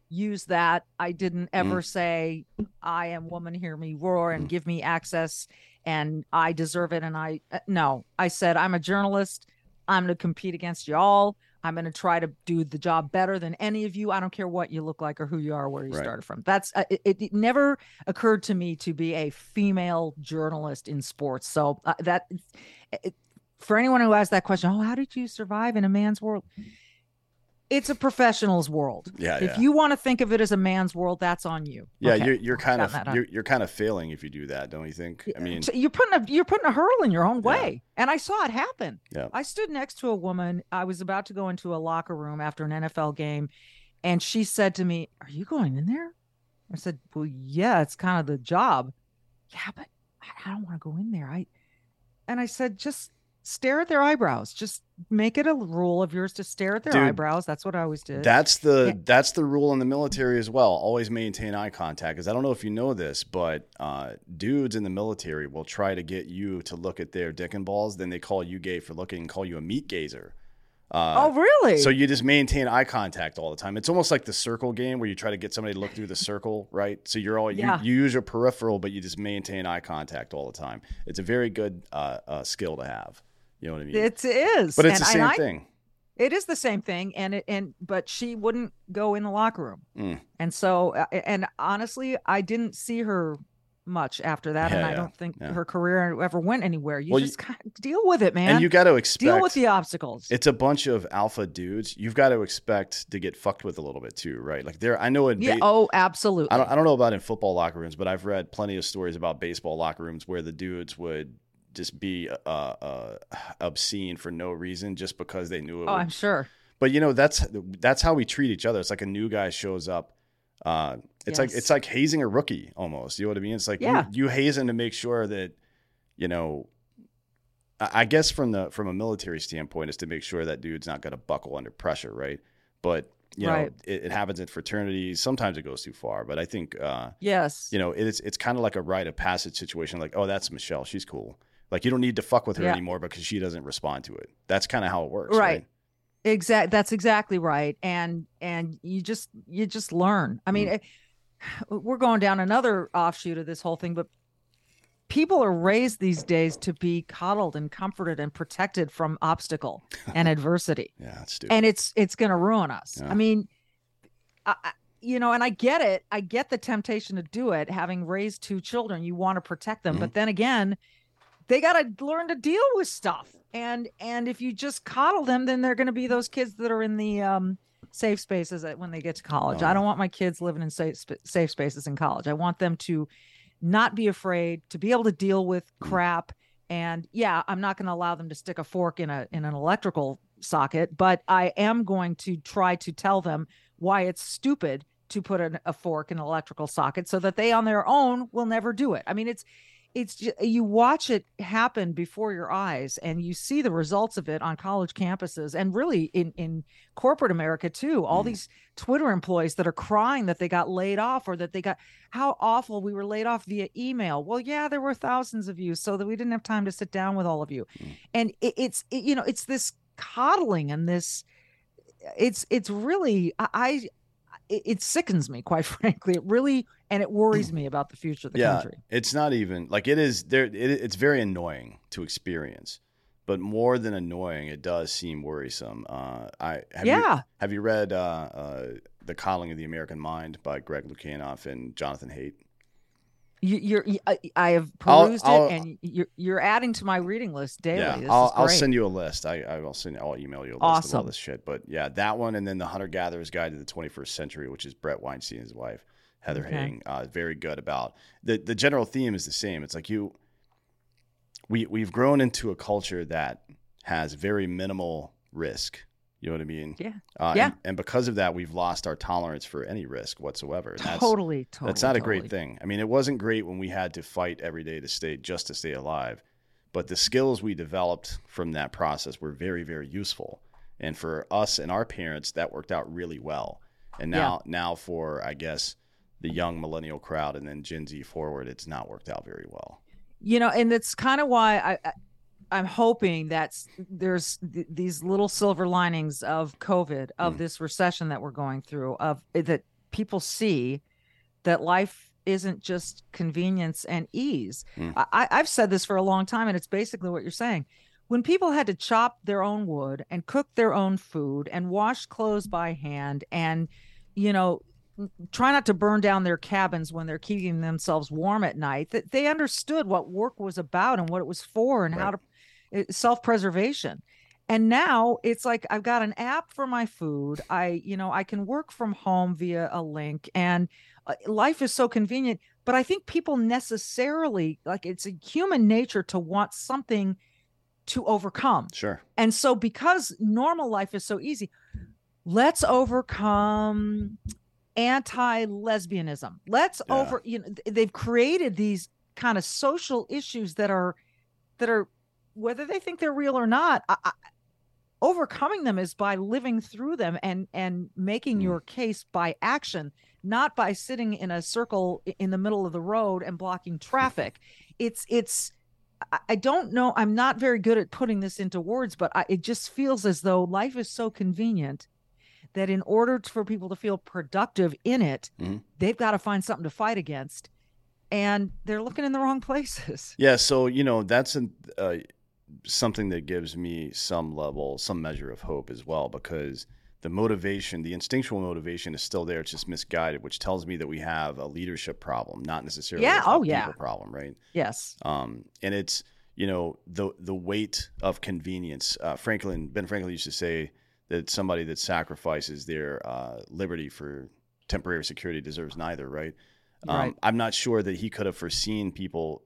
use that. I didn't Mm. ever say, "I am woman, hear me roar," and give me access, and I deserve it. And I uh, no, I said I'm a journalist. I'm going to compete against you all. I'm going to try to do the job better than any of you. I don't care what you look like or who you are, or where you Right. started from. That's uh, it, it. never occurred to me to be a female journalist in sports. So uh, that it, for anyone who asks that question, oh, how did you survive in a man's world? It's a professional's world. yeah If yeah you want to think of it as a man's world, that's on you. yeah Okay. you're, you're kind of you're, you're kind of failing if you do that don't you think i mean you're putting a you're putting a hurdle in your own Yeah. way, and I saw it happen. Yeah. I stood next to a woman. I was about to go into a locker room after an NFL game, and she said to me, "Are you going in there?" I said, "Well, yeah, it's kind of the job." Yeah, but I, I don't want to go in there. I and I said, just stare at their eyebrows. Just make it a rule of yours to stare at their Dude, eyebrows. That's what I always did. that's the Yeah. that's the rule in the military as well always maintain eye contact because i don't know if you know this but uh, dudes in the military will try to get you to look at their dick and balls then they call you gay for looking and call you a meat gazer uh, oh, really? So you just maintain eye contact all the time. It's almost like the circle game where you try to get somebody to look through the circle, [laughs] right? So you're all Yeah. you, you use your peripheral, but you just maintain eye contact all the time. It's a very good uh, uh, skill to have. You know what I mean? it is. but it's And- the same I- thing. It is the same thing, and it and but she wouldn't go in the locker room, Mm. and so uh, and honestly, I didn't see her much after that, and I yeah, don't think yeah. her career ever went anywhere. You Well, you- just of deal with it, man. And you got to expect deal with the obstacles. it's a bunch of alpha dudes. You've got to expect to get fucked with a little bit too, right? Like there, I know in yeah. ba- Oh, absolutely. I don't, I don't know about in football locker rooms, but I've read plenty of stories about baseball locker rooms where the dudes would just be uh, uh, obscene for no reason just because they knew it. oh, would I'm sure. But you know that's that's how we treat each other. It's like a new guy shows up. Uh, it's like it's like hazing a rookie almost. You know what I mean? It's like you- Yeah. you, haze him to make sure that you know. I I guess from the from a military standpoint is to make sure that dude's not going to buckle under pressure, right? But you know Right. it, it happens in fraternities. Sometimes it goes too far, but I think uh, Yes. you know it's it's kind of like a rite of passage situation. Like, oh, that's Michelle. She's cool. Like you don't need to fuck with her Yeah. anymore because she doesn't respond to it. That's kind of how it works, Right. right? exact that's exactly right and and you just you just learn i Mm. mean eh, we're going down another offshoot of this whole thing but people are raised these days to be coddled and comforted and protected from obstacle [laughs] and adversity Yeah, it's stupid. and it's it's going to ruin us Yeah. i mean I- you know and i get it i get the temptation to do it having raised two children you want to protect them Mm-hmm. but then again they got to learn to deal with stuff. And and if you just coddle them then they're going to be those kids that are in the um safe spaces when they get to college. Oh. i don't want my kids living in safe, safe spaces in college. I want them to not be afraid to be able to deal with Mm. crap. And yeah i'm not going to allow them to stick a fork in a in an electrical socket but i am going to try to tell them why it's stupid to put an, a fork in an electrical socket so that they on their own will never do it. I mean it's it's just, you watch it happen before your eyes and you see the results of it on college campuses and really in in corporate america too all Mm. these twitter employees that are crying that they got laid off or that they got how awful we were laid off via email well yeah there were thousands of you so that we didn't have time to sit down with all of you Mm. and it, it's it, you know it's this coddling and this it's it's really i, I it, it sickens me quite [laughs] frankly it really and it worries me about the future of the yeah, country it's not even like it is there. It, it's very annoying to experience, but more than annoying, it does seem worrisome. Uh, I have You, yeah have you read uh, uh, the Coddling of the American Mind by Greg Lukianoff and Jonathan Haidt? You, you're, y- I, I have I'll- I'll- it, and you're you're adding to my reading list daily. Yeah, This I'll, I'll send you a list. I, I will send. I'll email you a list of all this shit. But yeah, that one, and then the Hunter Gatherer's Guide to the 21st Century, which is Bret Weinstein and his wife Heather Okay. Uh, very good about the the general theme is the same. It's like you, we we've grown into a culture that has very minimal risk. You know what I mean? Yeah. Uh, Yeah. And, and because of that, we've lost our tolerance for any risk whatsoever. And that's, totally, totally. that's not a great thing. I mean, it wasn't great when we had to fight every day to stay just to stay alive, but the skills we developed from that process were very, very useful. And for us and our parents, that worked out really well. And now, now for I guess the young millennial crowd and then Gen Z forward, it's not worked out very well. You know, and that's kind of why I I'm hoping that there's th- these little silver linings of COVID, of Mm. this recession that we're going through, of eh, that people see that life isn't just convenience and ease. Mm. I, I've said this for a long time, and it's basically what you're saying. When people had to chop their own wood and cook their own food and wash clothes by hand and, you know, try not to burn down their cabins when they're keeping themselves warm at night, that they understood what work was about and what it was for and how to self preservation. And now it's like I've got an app for my food. I, you know, I can work from home via a link and uh, life is so convenient. But I think people necessarily like it's a human nature to want something to overcome. Sure. And so because normal life is so easy, let's overcome anti-lesbianism. Let's Yeah. over you know they've created these kind of social issues that are that are whether they think they're real or not, I, I, overcoming them is by living through them and and making Mm. your case by action, not by sitting in a circle in the middle of the road and blocking traffic. It's it's I- don't know. I'm not very good at putting this into words, but I, it just feels as though life is so convenient that in order for people to feel productive in it, Mhm. they've got to find something to fight against, and they're looking in the wrong [laughs] places. Yeah, so you know that's an, uh, something that gives me some level, some measure of hope as well, because the motivation, the instinctual motivation, is still there. It's just misguided, which tells me that we have a leadership problem, not necessarily Yeah, a oh, yeah. problem, right? Yes. Um, and it's you know the the weight of convenience. Uh, Franklin Ben Franklin used to say that somebody that sacrifices their uh, liberty for temporary security deserves neither, right? Um, Right. I'm not sure that he could have foreseen people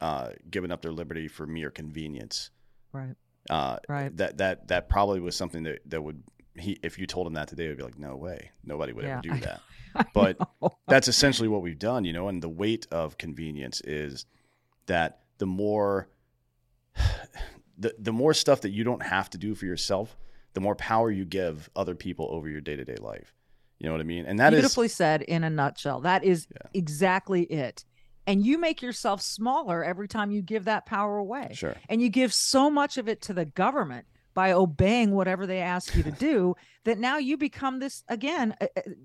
uh, giving up their liberty for mere convenience. Right. Uh, Right. That that that probably was something that that would he if you told him that today, would be like, no way, nobody would Yeah, ever do [laughs] I- that. I But know. that's essentially what we've done, you know. And the weight of convenience is that the more [sighs] the the more stuff that you don't have to do for yourself, the more power you give other people over your day to day life. You know what I mean? And that is beautifully said in a nutshell. That is Yeah. exactly it. And you make yourself smaller every time you give that power away. sure. And you give so much of it to the government by obeying whatever they ask you to [laughs] do that now you become this again.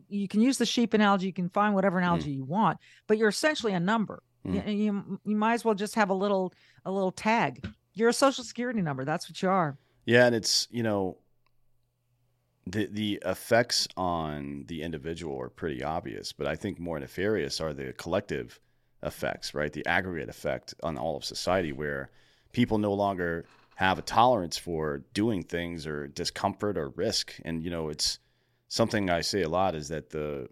You can use the sheep analogy, you can find whatever analogy you want, but you're essentially a number. Mm. You, you you might as well just have a little a little tag. You're a social security number. That's what you are. Yeah, and it's you know the the effects on the individual are pretty obvious, but I think more nefarious are the collective effects, right? The aggregate effect on all of society, where people no longer have a tolerance for doing things or discomfort or risk, and you know it's something I say a lot is that the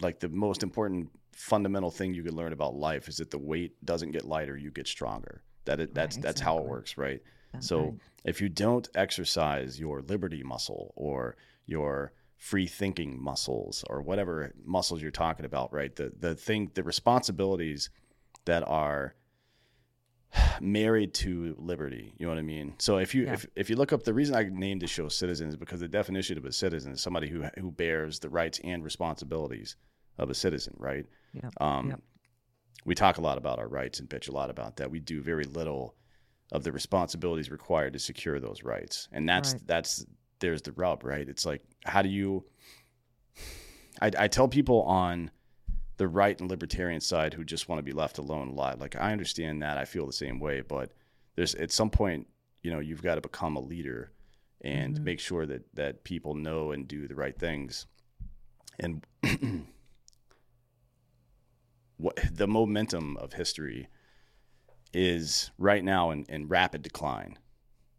like the most important fundamental thing you can learn about life is that the weight doesn't get lighter, you get stronger. That it, that's Right, that's how it works, right? That's So right. if you don't exercise your liberty muscle or your free thinking muscles or whatever muscles you're talking about, right? The the thing the responsibilities that are [sighs] married to liberty. You know what I mean? So if you Yeah. if, if you look up the reason I named the show Citizen is because the definition of a citizen is somebody who who bears the rights and responsibilities of a citizen, right? Yeah. Um, Yep. We talk a lot about our rights and bitch a lot about that. We do very little of the responsibilities required to secure those rights, and that's Right. that's there's the rub, right? It's like how do you? I, I tell people on the right and libertarian side who just want to be left alone a lot. Like I understand that, I feel the same way, but there's at some point, you know, you've got to become a leader and Mhm. make sure that that people know and do the right things. And [clears throat] what the momentum of history is right now in, in rapid decline,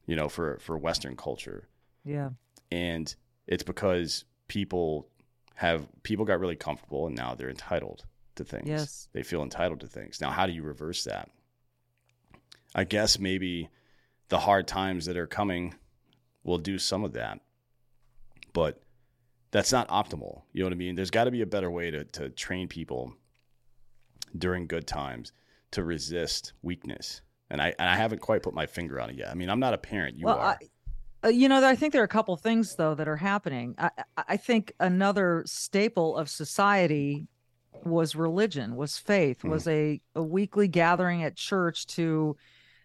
you know, for for Western culture Yeah. and it's because people have people got really comfortable and now they're entitled to things. Yes. They feel entitled to things. Now how do you reverse that? I guess maybe the hard times that are coming will do some of that. But that's not optimal. You know what I mean? There's got to be a better way to to train people during good times to resist weakness. And I and I haven't quite put my finger on it yet. I mean, I'm not a parent. You well, are. I, uh, you know, I think there are a couple things though that are happening. I, I- think another staple of society was religion, was faith, Mhm. was a, a weekly gathering at church to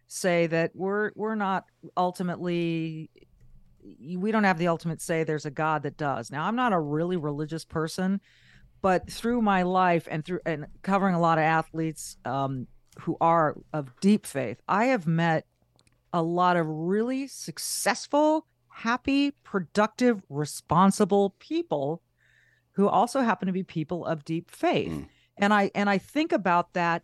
say that we're we're not ultimately we don't have the ultimate say there's a god that does now i'm not a really religious person but through my life and through and covering a lot of athletes um, who are of deep faith i have met a lot of really successful happy productive responsible people who also happen to be people of deep faith. Mm. and i and i think about that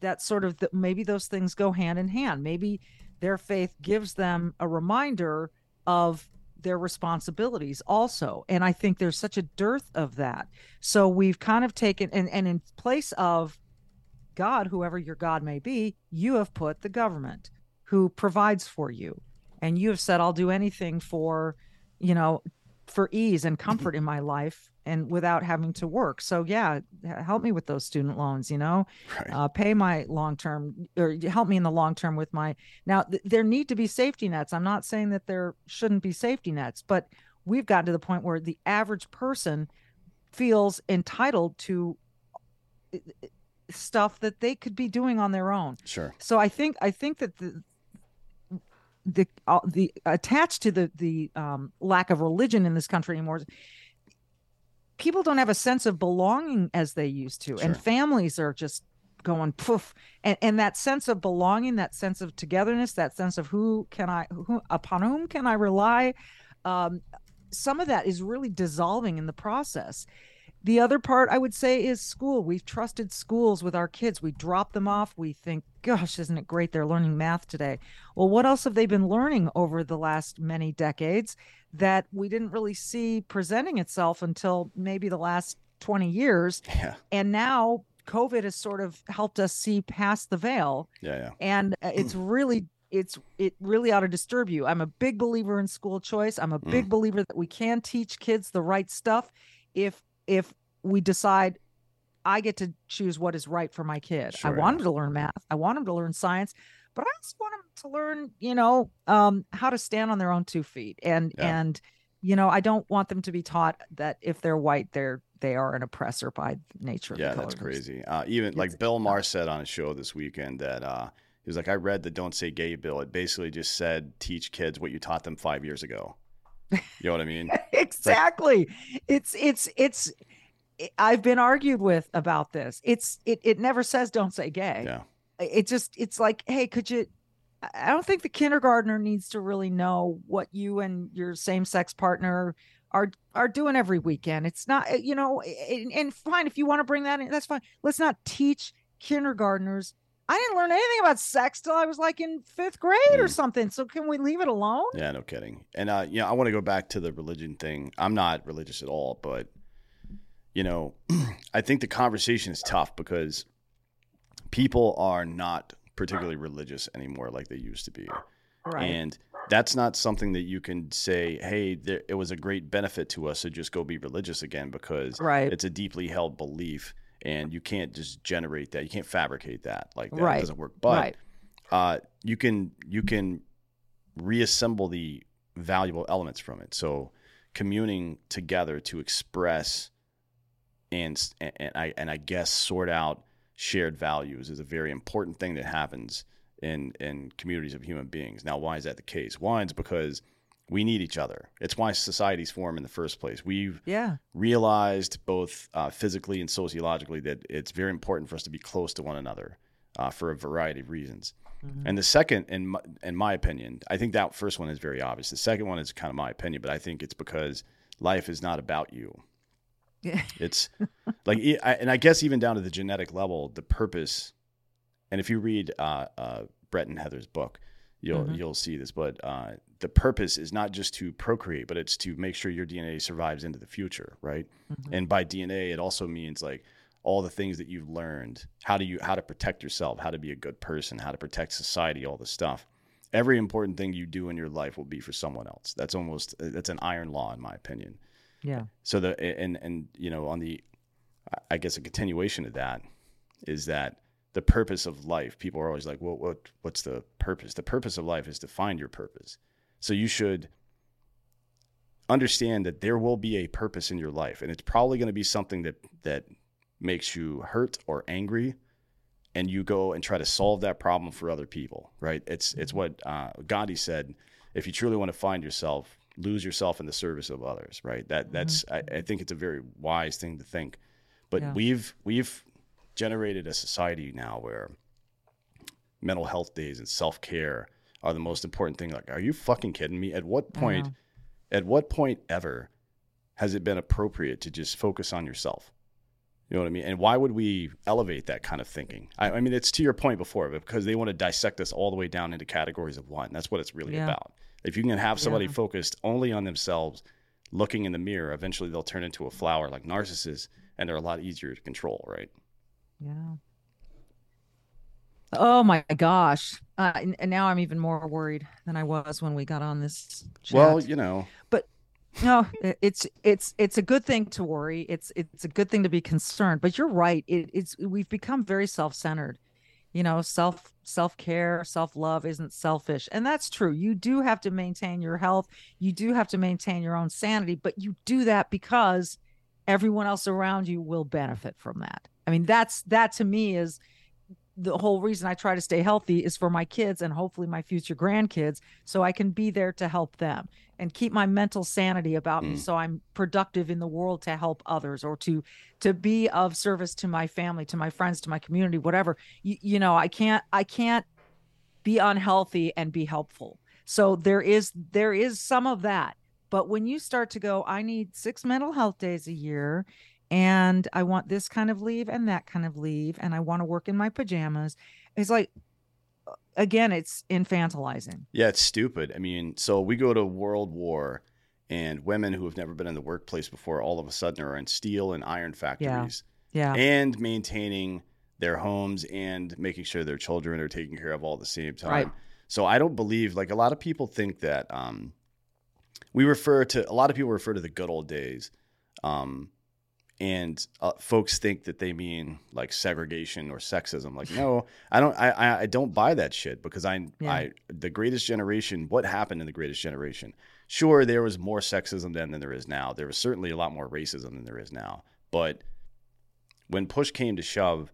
that sort of the, maybe those things go hand in hand. Maybe their faith gives them a reminder of their responsibilities also. And i think there's such a dearth of that. So we've kind of taken and, and in place of god whoever your god may be you have put the government who provides for you. And you have said i'll do anything for you know for ease and comfort in my life and without having to work. So yeah help me with those student loans you know? Right. uh, pay my long term or help me in the long term with my now th- there need to be safety nets. I'm not saying that there shouldn't be safety nets but we've gotten to the point where the average person feels entitled to uh, uh, stuff that they could be doing on their own. Sure. so i think i think that the the uh, the attached to the the um, lack of religion in this country anymore is people don't have a sense of belonging as they used to. And families are just going poof. And, and that sense of belonging that sense of togetherness that sense of who can i who upon whom can i rely um, some of that is really dissolving in the process the other part I would say is school. We've trusted schools with our kids. We drop them off. We think, gosh, isn't it great they're learning math today? Well, what else have they been learning over the last many decades that we didn't really see presenting itself until maybe the last 20 years? [laughs] Yeah. And now COVID has sort of helped us see past the veil Yeah. Yeah. and uh, it's [clears throat] really it's it really ought to disturb you i'm a big believer in school choice i'm a Mm. big believer that we can teach kids the right stuff if if we decide i get to choose what is right for my kid i want him to learn math i want him to learn science but i also want him to learn you know um how to stand on their own two feet and Yeah. and you know i don't want them to be taught that if they're white they're they are an oppressor by nature of the Yeah, that's crazy. Uh, even it's like Bill Maher said on a show this weekend that uh, he was like, I read the "Don't Say Gay" bill. It basically just said teach kids what you taught them five years ago. You know what I mean? [laughs] exactly. It's it's it's i- i've been argued with about this. It's it, it never says don't say gay. Yeah. it just it's like hey could you I- don't think the kindergartner needs to really know what you and your same-sex partner are are doing every weekend. It's not you know and, and fine if you want to bring that in that's fine. Let's not teach kindergartners i didn't learn anything about sex till i was like in fifth grade or Mm. something so can we leave it alone Yeah, no kidding. And uh, you know, I want to go back to the religion thing. I'm not religious at all, but you know, [clears throat] I think the conversation is tough because people are not particularly religious anymore like they used to be. right And that's not something that you can say, hey, there, it was a great benefit to us to just go be religious again because right it's a deeply held belief and you can't just generate that. You can't fabricate that like that. Right. It doesn't work. But right uh, you can you can reassemble the valuable elements from it. So communing together to express and and I and I guess sort out shared values is a very important thing that happens in in communities of human beings. Now, why is that the case? One is because we need each other. It's why societies form in the first place. We've yeah. realized both uh, physically and sociologically that it's very important for us to be close to one another uh, for a variety of reasons. Mm-hmm. And the second, in my, in my opinion, I think that first one is very obvious. The second one is kind of my opinion, but I think it's because life is not about you. [laughs] it's like, and I guess even down to the genetic level, the purpose. And if you read uh, uh, Brett and Heather's book, you'll mm-hmm. you'll see this. But uh, the purpose is not just to procreate, but it's to make sure your DNA survives into the future, right? Mm-hmm. And by DNA, it also means like all the things that you've learned, how do you how to protect yourself, how to be a good person, how to protect society, all this stuff. Every important thing you do in your life will be for someone else. That's almost that's an iron law in my opinion. Yeah. So the and and you know on the I guess a continuation of that is that the purpose of life. People are always like, "Well, what what's the purpose?" The purpose of life is to find your purpose. So you should understand that there will be a purpose in your life, and it's probably going to be something that that makes you hurt or angry, and you go and try to solve that problem for other people. Right? It's it's what uh, Gandhi said. If you truly want to find yourself, lose yourself in the service of others. Right? That that's mm-hmm. I, I, think it's a very wise thing to think. But yeah. we've we've generated a society now where mental health days and self care are the most important thing. Like, are you fucking kidding me? At what point, at what point ever has it been appropriate to just focus on yourself? You know what I mean? And why would we elevate that kind of thinking? I, I mean, it's to your point before, but because they want to dissect us all the way down into categories of one. That's what it's really yeah. about. If you can have somebody yeah. focused only on themselves, looking in the mirror, eventually they'll turn into a flower like narcissists, and they're a lot easier to control, right? Yeah. Oh my gosh. Uh, and, and, now I'm even more worried than I was when we got on this. Chat. Well, you know. But no, it's it's it's a good thing to worry. It's it's a good thing to be concerned. But you're right. It, it's we've become very self-centered. You know, self self-care, self-love isn't selfish. And that's true. You do have to maintain your health. You do have to maintain your own sanity, but you do that because everyone else around you will benefit from that. I mean, that's that to me is the whole reason I try to stay healthy is for my kids and hopefully my future grandkids so I can be there to help them and keep my mental sanity about mm. me so I'm productive in the world to help others or to to be of service to my family, to my friends, to my community, whatever. You, you know, I can't I can't be unhealthy and be helpful. So there is there is some of that. But when you start to go, I need 6 mental health days a year and I want this kind of leave and that kind of leave, and I want to work in my pajamas. It's like, again, it's infantilizing. Yeah, it's stupid. I mean, so we go to World War, and women who have never been in the workplace before all of a sudden are in steel and iron factories. Yeah. yeah. And maintaining their homes and making sure their children are taken care of all at the same time. Right. So I don't believe, like, a lot of people think that um, we refer to, a lot of people refer to the good old days. Um, and uh, folks think that they mean like segregation or sexism. Like no i don't i i don't buy that shit because i yeah. i the greatest generation what happened in the greatest generation? Sure there was more sexism then than there is now. There was certainly a lot more racism than there is now. But when push came to shove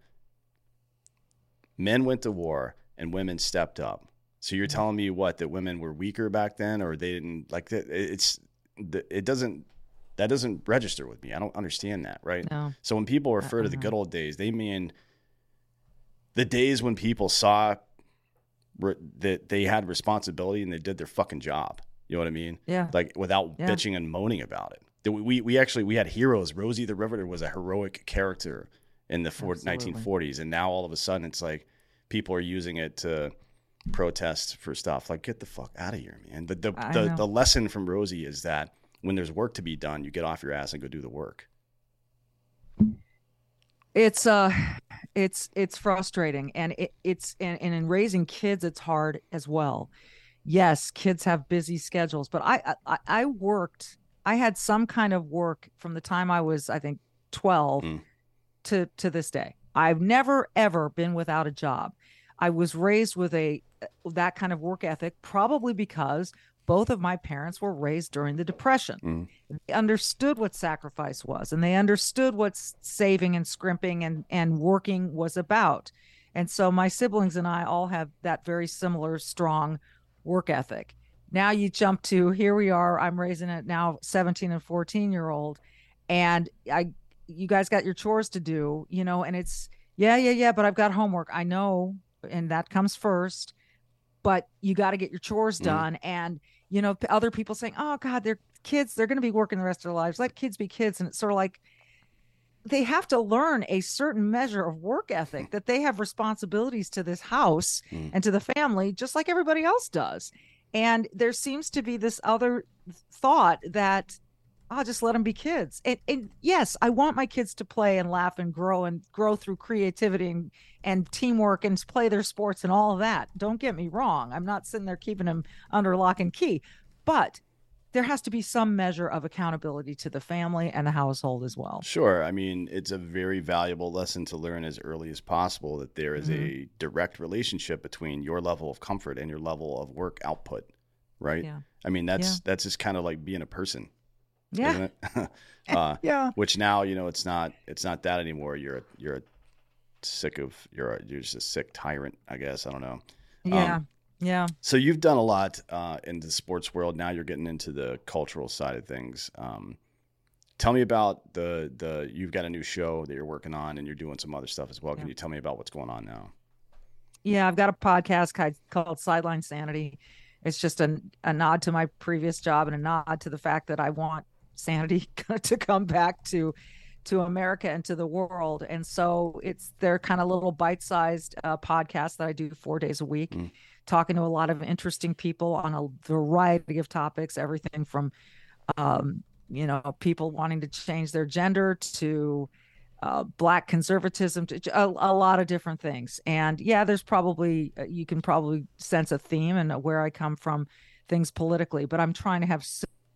men went to war and women stepped up. So you're telling me what that women were weaker back then or they didn't like it's it doesn't that doesn't register with me. I don't understand that, right? No. So when people refer uh-uh. to the good old days, they mean the days when people saw re- that they had responsibility and they did their fucking job. You know what I mean? Yeah. Like without yeah. bitching and moaning about it. We, we actually we had heroes. Rosie the Riveter was a heroic character in the 1940s, and now all of a sudden it's like people are using it to protest for stuff. Like get the fuck out of here, man. The the the, the lesson from Rosie is that when there's work to be done, you get off your ass and go do the work. It's uh it's it's frustrating and it, it's and, and in raising kids it's hard as well. Yes, kids have busy schedules, but I, I I worked I had some kind of work from the time I was I think 12 mm. to to this day. I've never ever been without a job. I was raised with a that kind of work ethic, probably because both of my parents were raised during the depression. Mm. they understood what sacrifice was and they understood what saving and scrimping and and working was about. And so my siblings and i all have that very similar strong work ethic. Now you jump to here we are i'm raising it now 17 and 14 year old and i you guys got your chores to do you know and it's yeah yeah yeah but i've got homework. I know and that comes first but you got to get your chores Mhm. done and you know other people saying oh god they're kids they're going to be working the rest of their lives let kids be kids and it's sort of like they have to learn a certain measure of work ethic that they have responsibilities to this house Mm. and to the family just like everybody else does and there seems to be this other thought that I'll just let them be kids. And, and yes, I want my kids to play and laugh and grow and grow through creativity and, and teamwork and play their sports and all of that. Don't get me wrong. I'm not sitting there keeping them under lock and key, but there has to be some measure of accountability to the family and the household as well. Sure. I mean, it's a very valuable lesson to learn as early as possible that there is Mm-hmm. a direct relationship between your level of comfort and your level of work output, right? Yeah. I mean, that's that's just kind of like being a person, Yeah. it? [laughs] uh, Yeah. which now you know it's not it's not that anymore. You're a, you're a sick of you're a, you're just a sick tyrant, I guess. I don't know. Yeah. Um, yeah. So you've done a lot uh, in the sports world. Now you're getting into the cultural side of things. Um, tell me about the the you've got a new show that you're working on, and you're doing some other stuff as well. Can you tell me about what's going on now? Yeah, I've got a podcast called Sideline Sanity. It's just a, a nod to my previous job and a nod to the fact that I want sanity [laughs] to come back to to America and to the world. And so it's their kind of little bite-sized uh, podcast that I do four days a week, Mm. talking to a lot of interesting people on a variety of topics, everything from um, you know people wanting to change their gender to uh, black conservatism to a, a lot of different things and yeah there's probably uh, you can probably sense a theme and where i come from things politically but i'm trying to have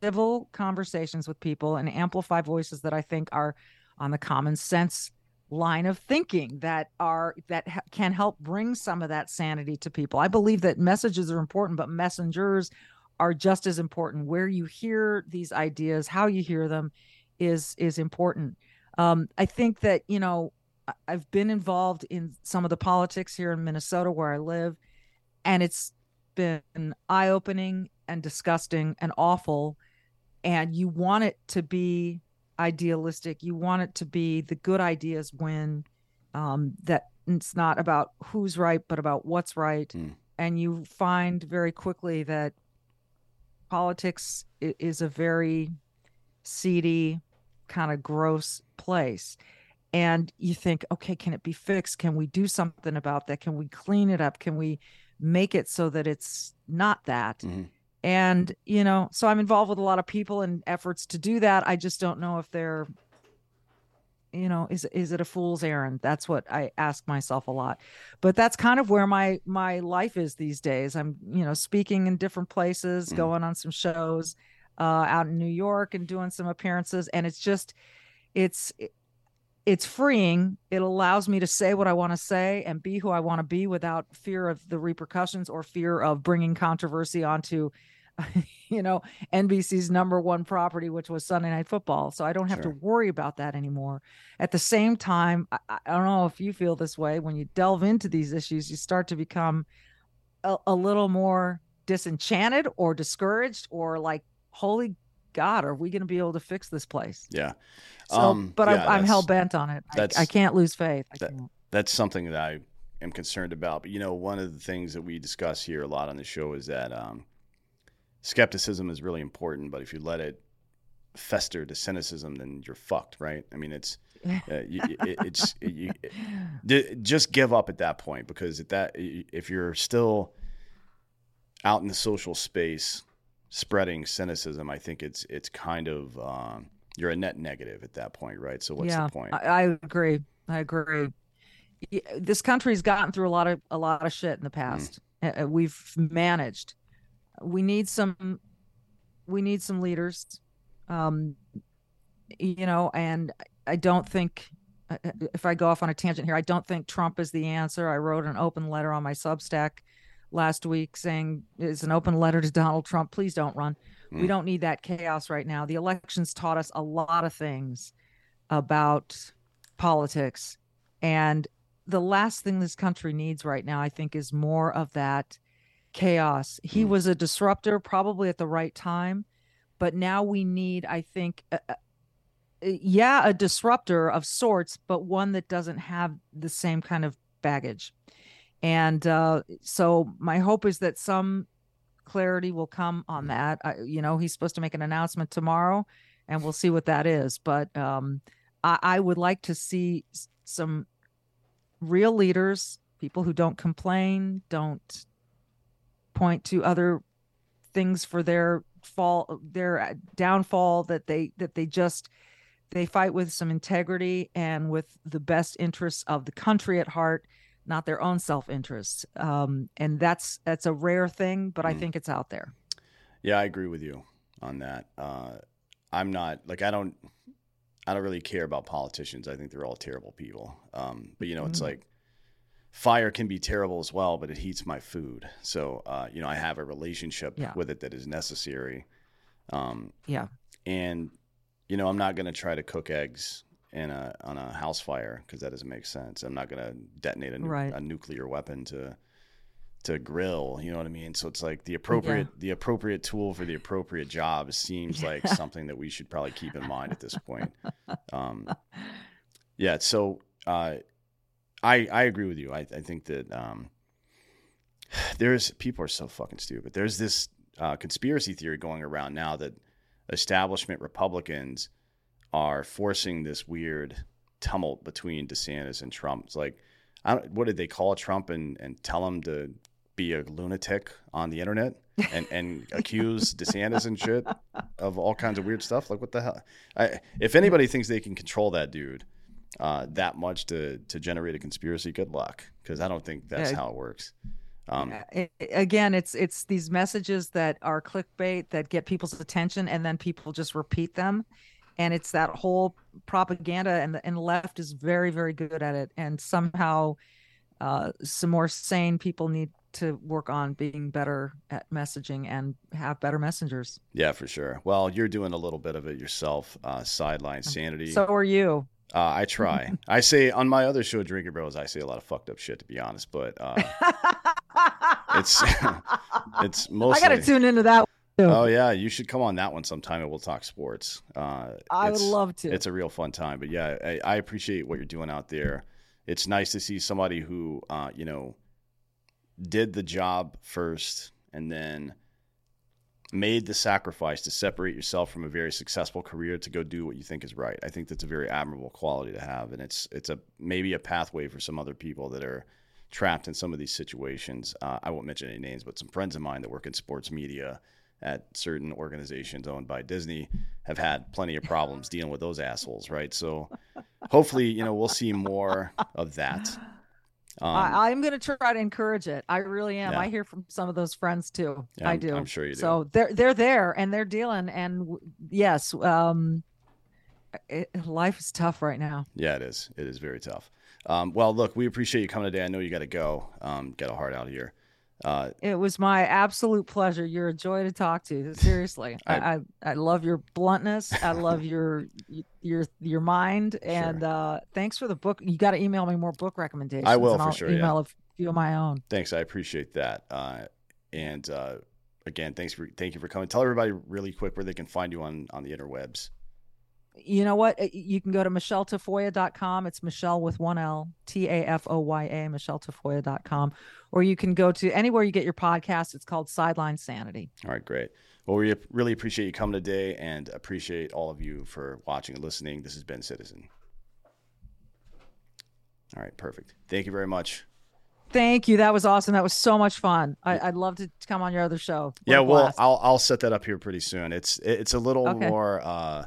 civil conversations with people and amplify voices that i think are on the common sense line of thinking that are that ha- can help bring some of that sanity to people i believe that messages are important but messengers are just as important where you hear these ideas how you hear them is is important um, I think that you know I've been involved in some of the politics here in Minnesota where I live, and it's been eye opening and disgusting and awful. And you want it to be idealistic. You want it to be the good ideas win. Um, that it's not about who's right, but about what's right. Mm. And you find very quickly that politics is a very seedy, kind of gross place. And you think, okay, can it be fixed? Can we do something about that? Can we clean it up? Can we make it so that it's not that? Mhm. And, you know, so I'm involved with a lot of people and efforts to do that. I just don't know if they're, you know, is is it a fool's errand? That's what I ask myself a lot. But that's kind of where my my life is these days. I'm, you know, speaking in different places, Mhm. going on some shows uh, out in New York and doing some appearances, and it's just, it's it's freeing. It allows me to say what I want to say and be who I want to be without fear of the repercussions or fear of bringing controversy onto, [laughs] you know, NBC's number one property, which was Sunday Night Football. So I don't have Sure. to worry about that anymore. At the same time, I, I don't know if you feel this way. When you delve into these issues, you start to become a, a little more disenchanted or discouraged or like, holy God, are we going to be able to fix this place? Yeah, So, Um, but yeah, I'm, I'm hell bent on it. I, I can't lose faith. I that- can't. that's something that I am concerned about. But you know, one of the things that we discuss here a lot on the show is that um, skepticism is really important, but if you let it fester to cynicism, then you're fucked, right? I mean, it's [laughs] uh, you, it, it's you, d- just give up at that point because at that if you're still out in the social space spreading cynicism, I think it's it's kind of um, you're a net negative at that point, right? So what's yeah, the point? I, I agree. I agree. This country's gotten through a lot of a lot of shit in the past. Uh, uh, We've managed. We need some. We need some leaders. Um, you know, and I don't think if I go off on a tangent here, I don't think Trump is the answer. I wrote an open letter on my Substack last week saying it's an open letter to Donald Trump. Please don't run. Mm. We hmm. don't need that chaos right now. The elections taught us a lot of things about politics. And the last thing this country needs right now, I think, is more of that chaos. He mm. was a disruptor, probably at the right time. But now we need, I think, uh, yeah, a disruptor of sorts, but one that doesn't have the same kind of baggage. And uh, so my hope is that some clarity will come on mm. that. I, you know, he's supposed to make an announcement tomorrow, and we'll see what that is. But um, I, I would like to see some real leaders, people who don't complain, don't point to other things for their fall, their downfall. That they that they just they fight with some integrity and with the best interests of the country at heart not their own self-interest um, and that's that's a rare thing but mm. i think it's out there yeah i agree with you on that uh, i'm not like i don't i don't really care about politicians i think they're all terrible people um, but you know it's mm. like fire can be terrible as well but it heats my food so uh, you know i have a relationship yeah. with it that is necessary um, yeah and you know, I'm not going to try to cook eggs in a on a house fire because that doesn't make sense. I'm not going to detonate a, nu- right. a, nuclear weapon to to grill. You know what I mean? So it's like the appropriate yeah. the appropriate tool for the appropriate job seems like [laughs] something that we should probably keep in mind at this point. Um, yeah. So uh, I I agree with you. I I think that um, [sighs] there's people are so fucking stupid. There's this uh, conspiracy theory going around now that establishment Republicans are forcing this weird tumult between DeSantis and Trump. It's like, what did they call Trump and, and tell him to be a lunatic on the internet and, and [laughs] accuse DeSantis and shit of all kinds of weird stuff? Like, what the hell? I, if anybody thinks they can control that dude uh, that much to, to generate a conspiracy, good luck. Because I don't think that's yeah. how it works. Um, it, again, it's it's these messages that are clickbait that get people's attention, and then people just repeat them, and it's that whole propaganda. And the, and the left is very very good at it, and somehow uh, some more sane people need to work on being better at messaging and have better messengers. Yeah, for sure. Well, you're doing a little bit of it yourself. Uh, sideline sanity. So are you. Uh, I try. [laughs] I say on my other show, Drinking Bros, I say a lot of fucked up shit to be honest, but uh, [laughs] it's [laughs] it's mostly. I got to tune into that. Too. Oh yeah, you should come on that one sometime, and we'll talk sports. Uh, I would love to. It's a real fun time. But yeah, I, I, appreciate what you're doing out there. It's nice to see somebody who uh, you know did the job first, and then made the sacrifice to separate yourself from a very successful career to go do what you think is right. I think that's a very admirable quality to have, and it's it's a maybe a pathway for some other people that are trapped in some of these situations. Uh, I won't mention any names, but some friends of mine that work in sports media at certain organizations owned by Disney have had plenty of problems dealing with those assholes, right? So hopefully, you know, we'll see more of that. Um, I, am going to try to encourage it. I really am. Yeah. I hear from some of those friends too. Yeah, I do. I'm sure you do. So they're they're there and they're dealing. And yes, um, it, life is tough right now. Yeah, it is. It is very tough. Um, well, look, we appreciate you coming today. I know you got to go. Um, get a heart out of here. Uh, it was my absolute pleasure. You're a joy to talk to. Seriously, [laughs] I, I, I love your bluntness. I love [laughs] your your your mind, and sure. uh, thanks for the book. You got to email me more book recommendations. I will for sure. Email yeah. a few of my own. Thanks, I appreciate that. Uh, and uh, again, thanks for thank you for coming. Tell everybody really quick where they can find you on on the interwebs you know what? You can go to micheletafoya.com. It's Michele with one L, T A F O Y A, micheletafoya.com. Or you can go to anywhere you get your podcast. It's called Sideline Sanity. All right, great. Well, we really appreciate you coming today and appreciate all of you for watching and listening. This has been Citizen. All right, perfect. Thank you very much. Thank you. That was awesome. That was so much fun. I, would love to come on your other show. What yeah, well, I'll I'll set that up here pretty soon. It's it's a little okay. more uh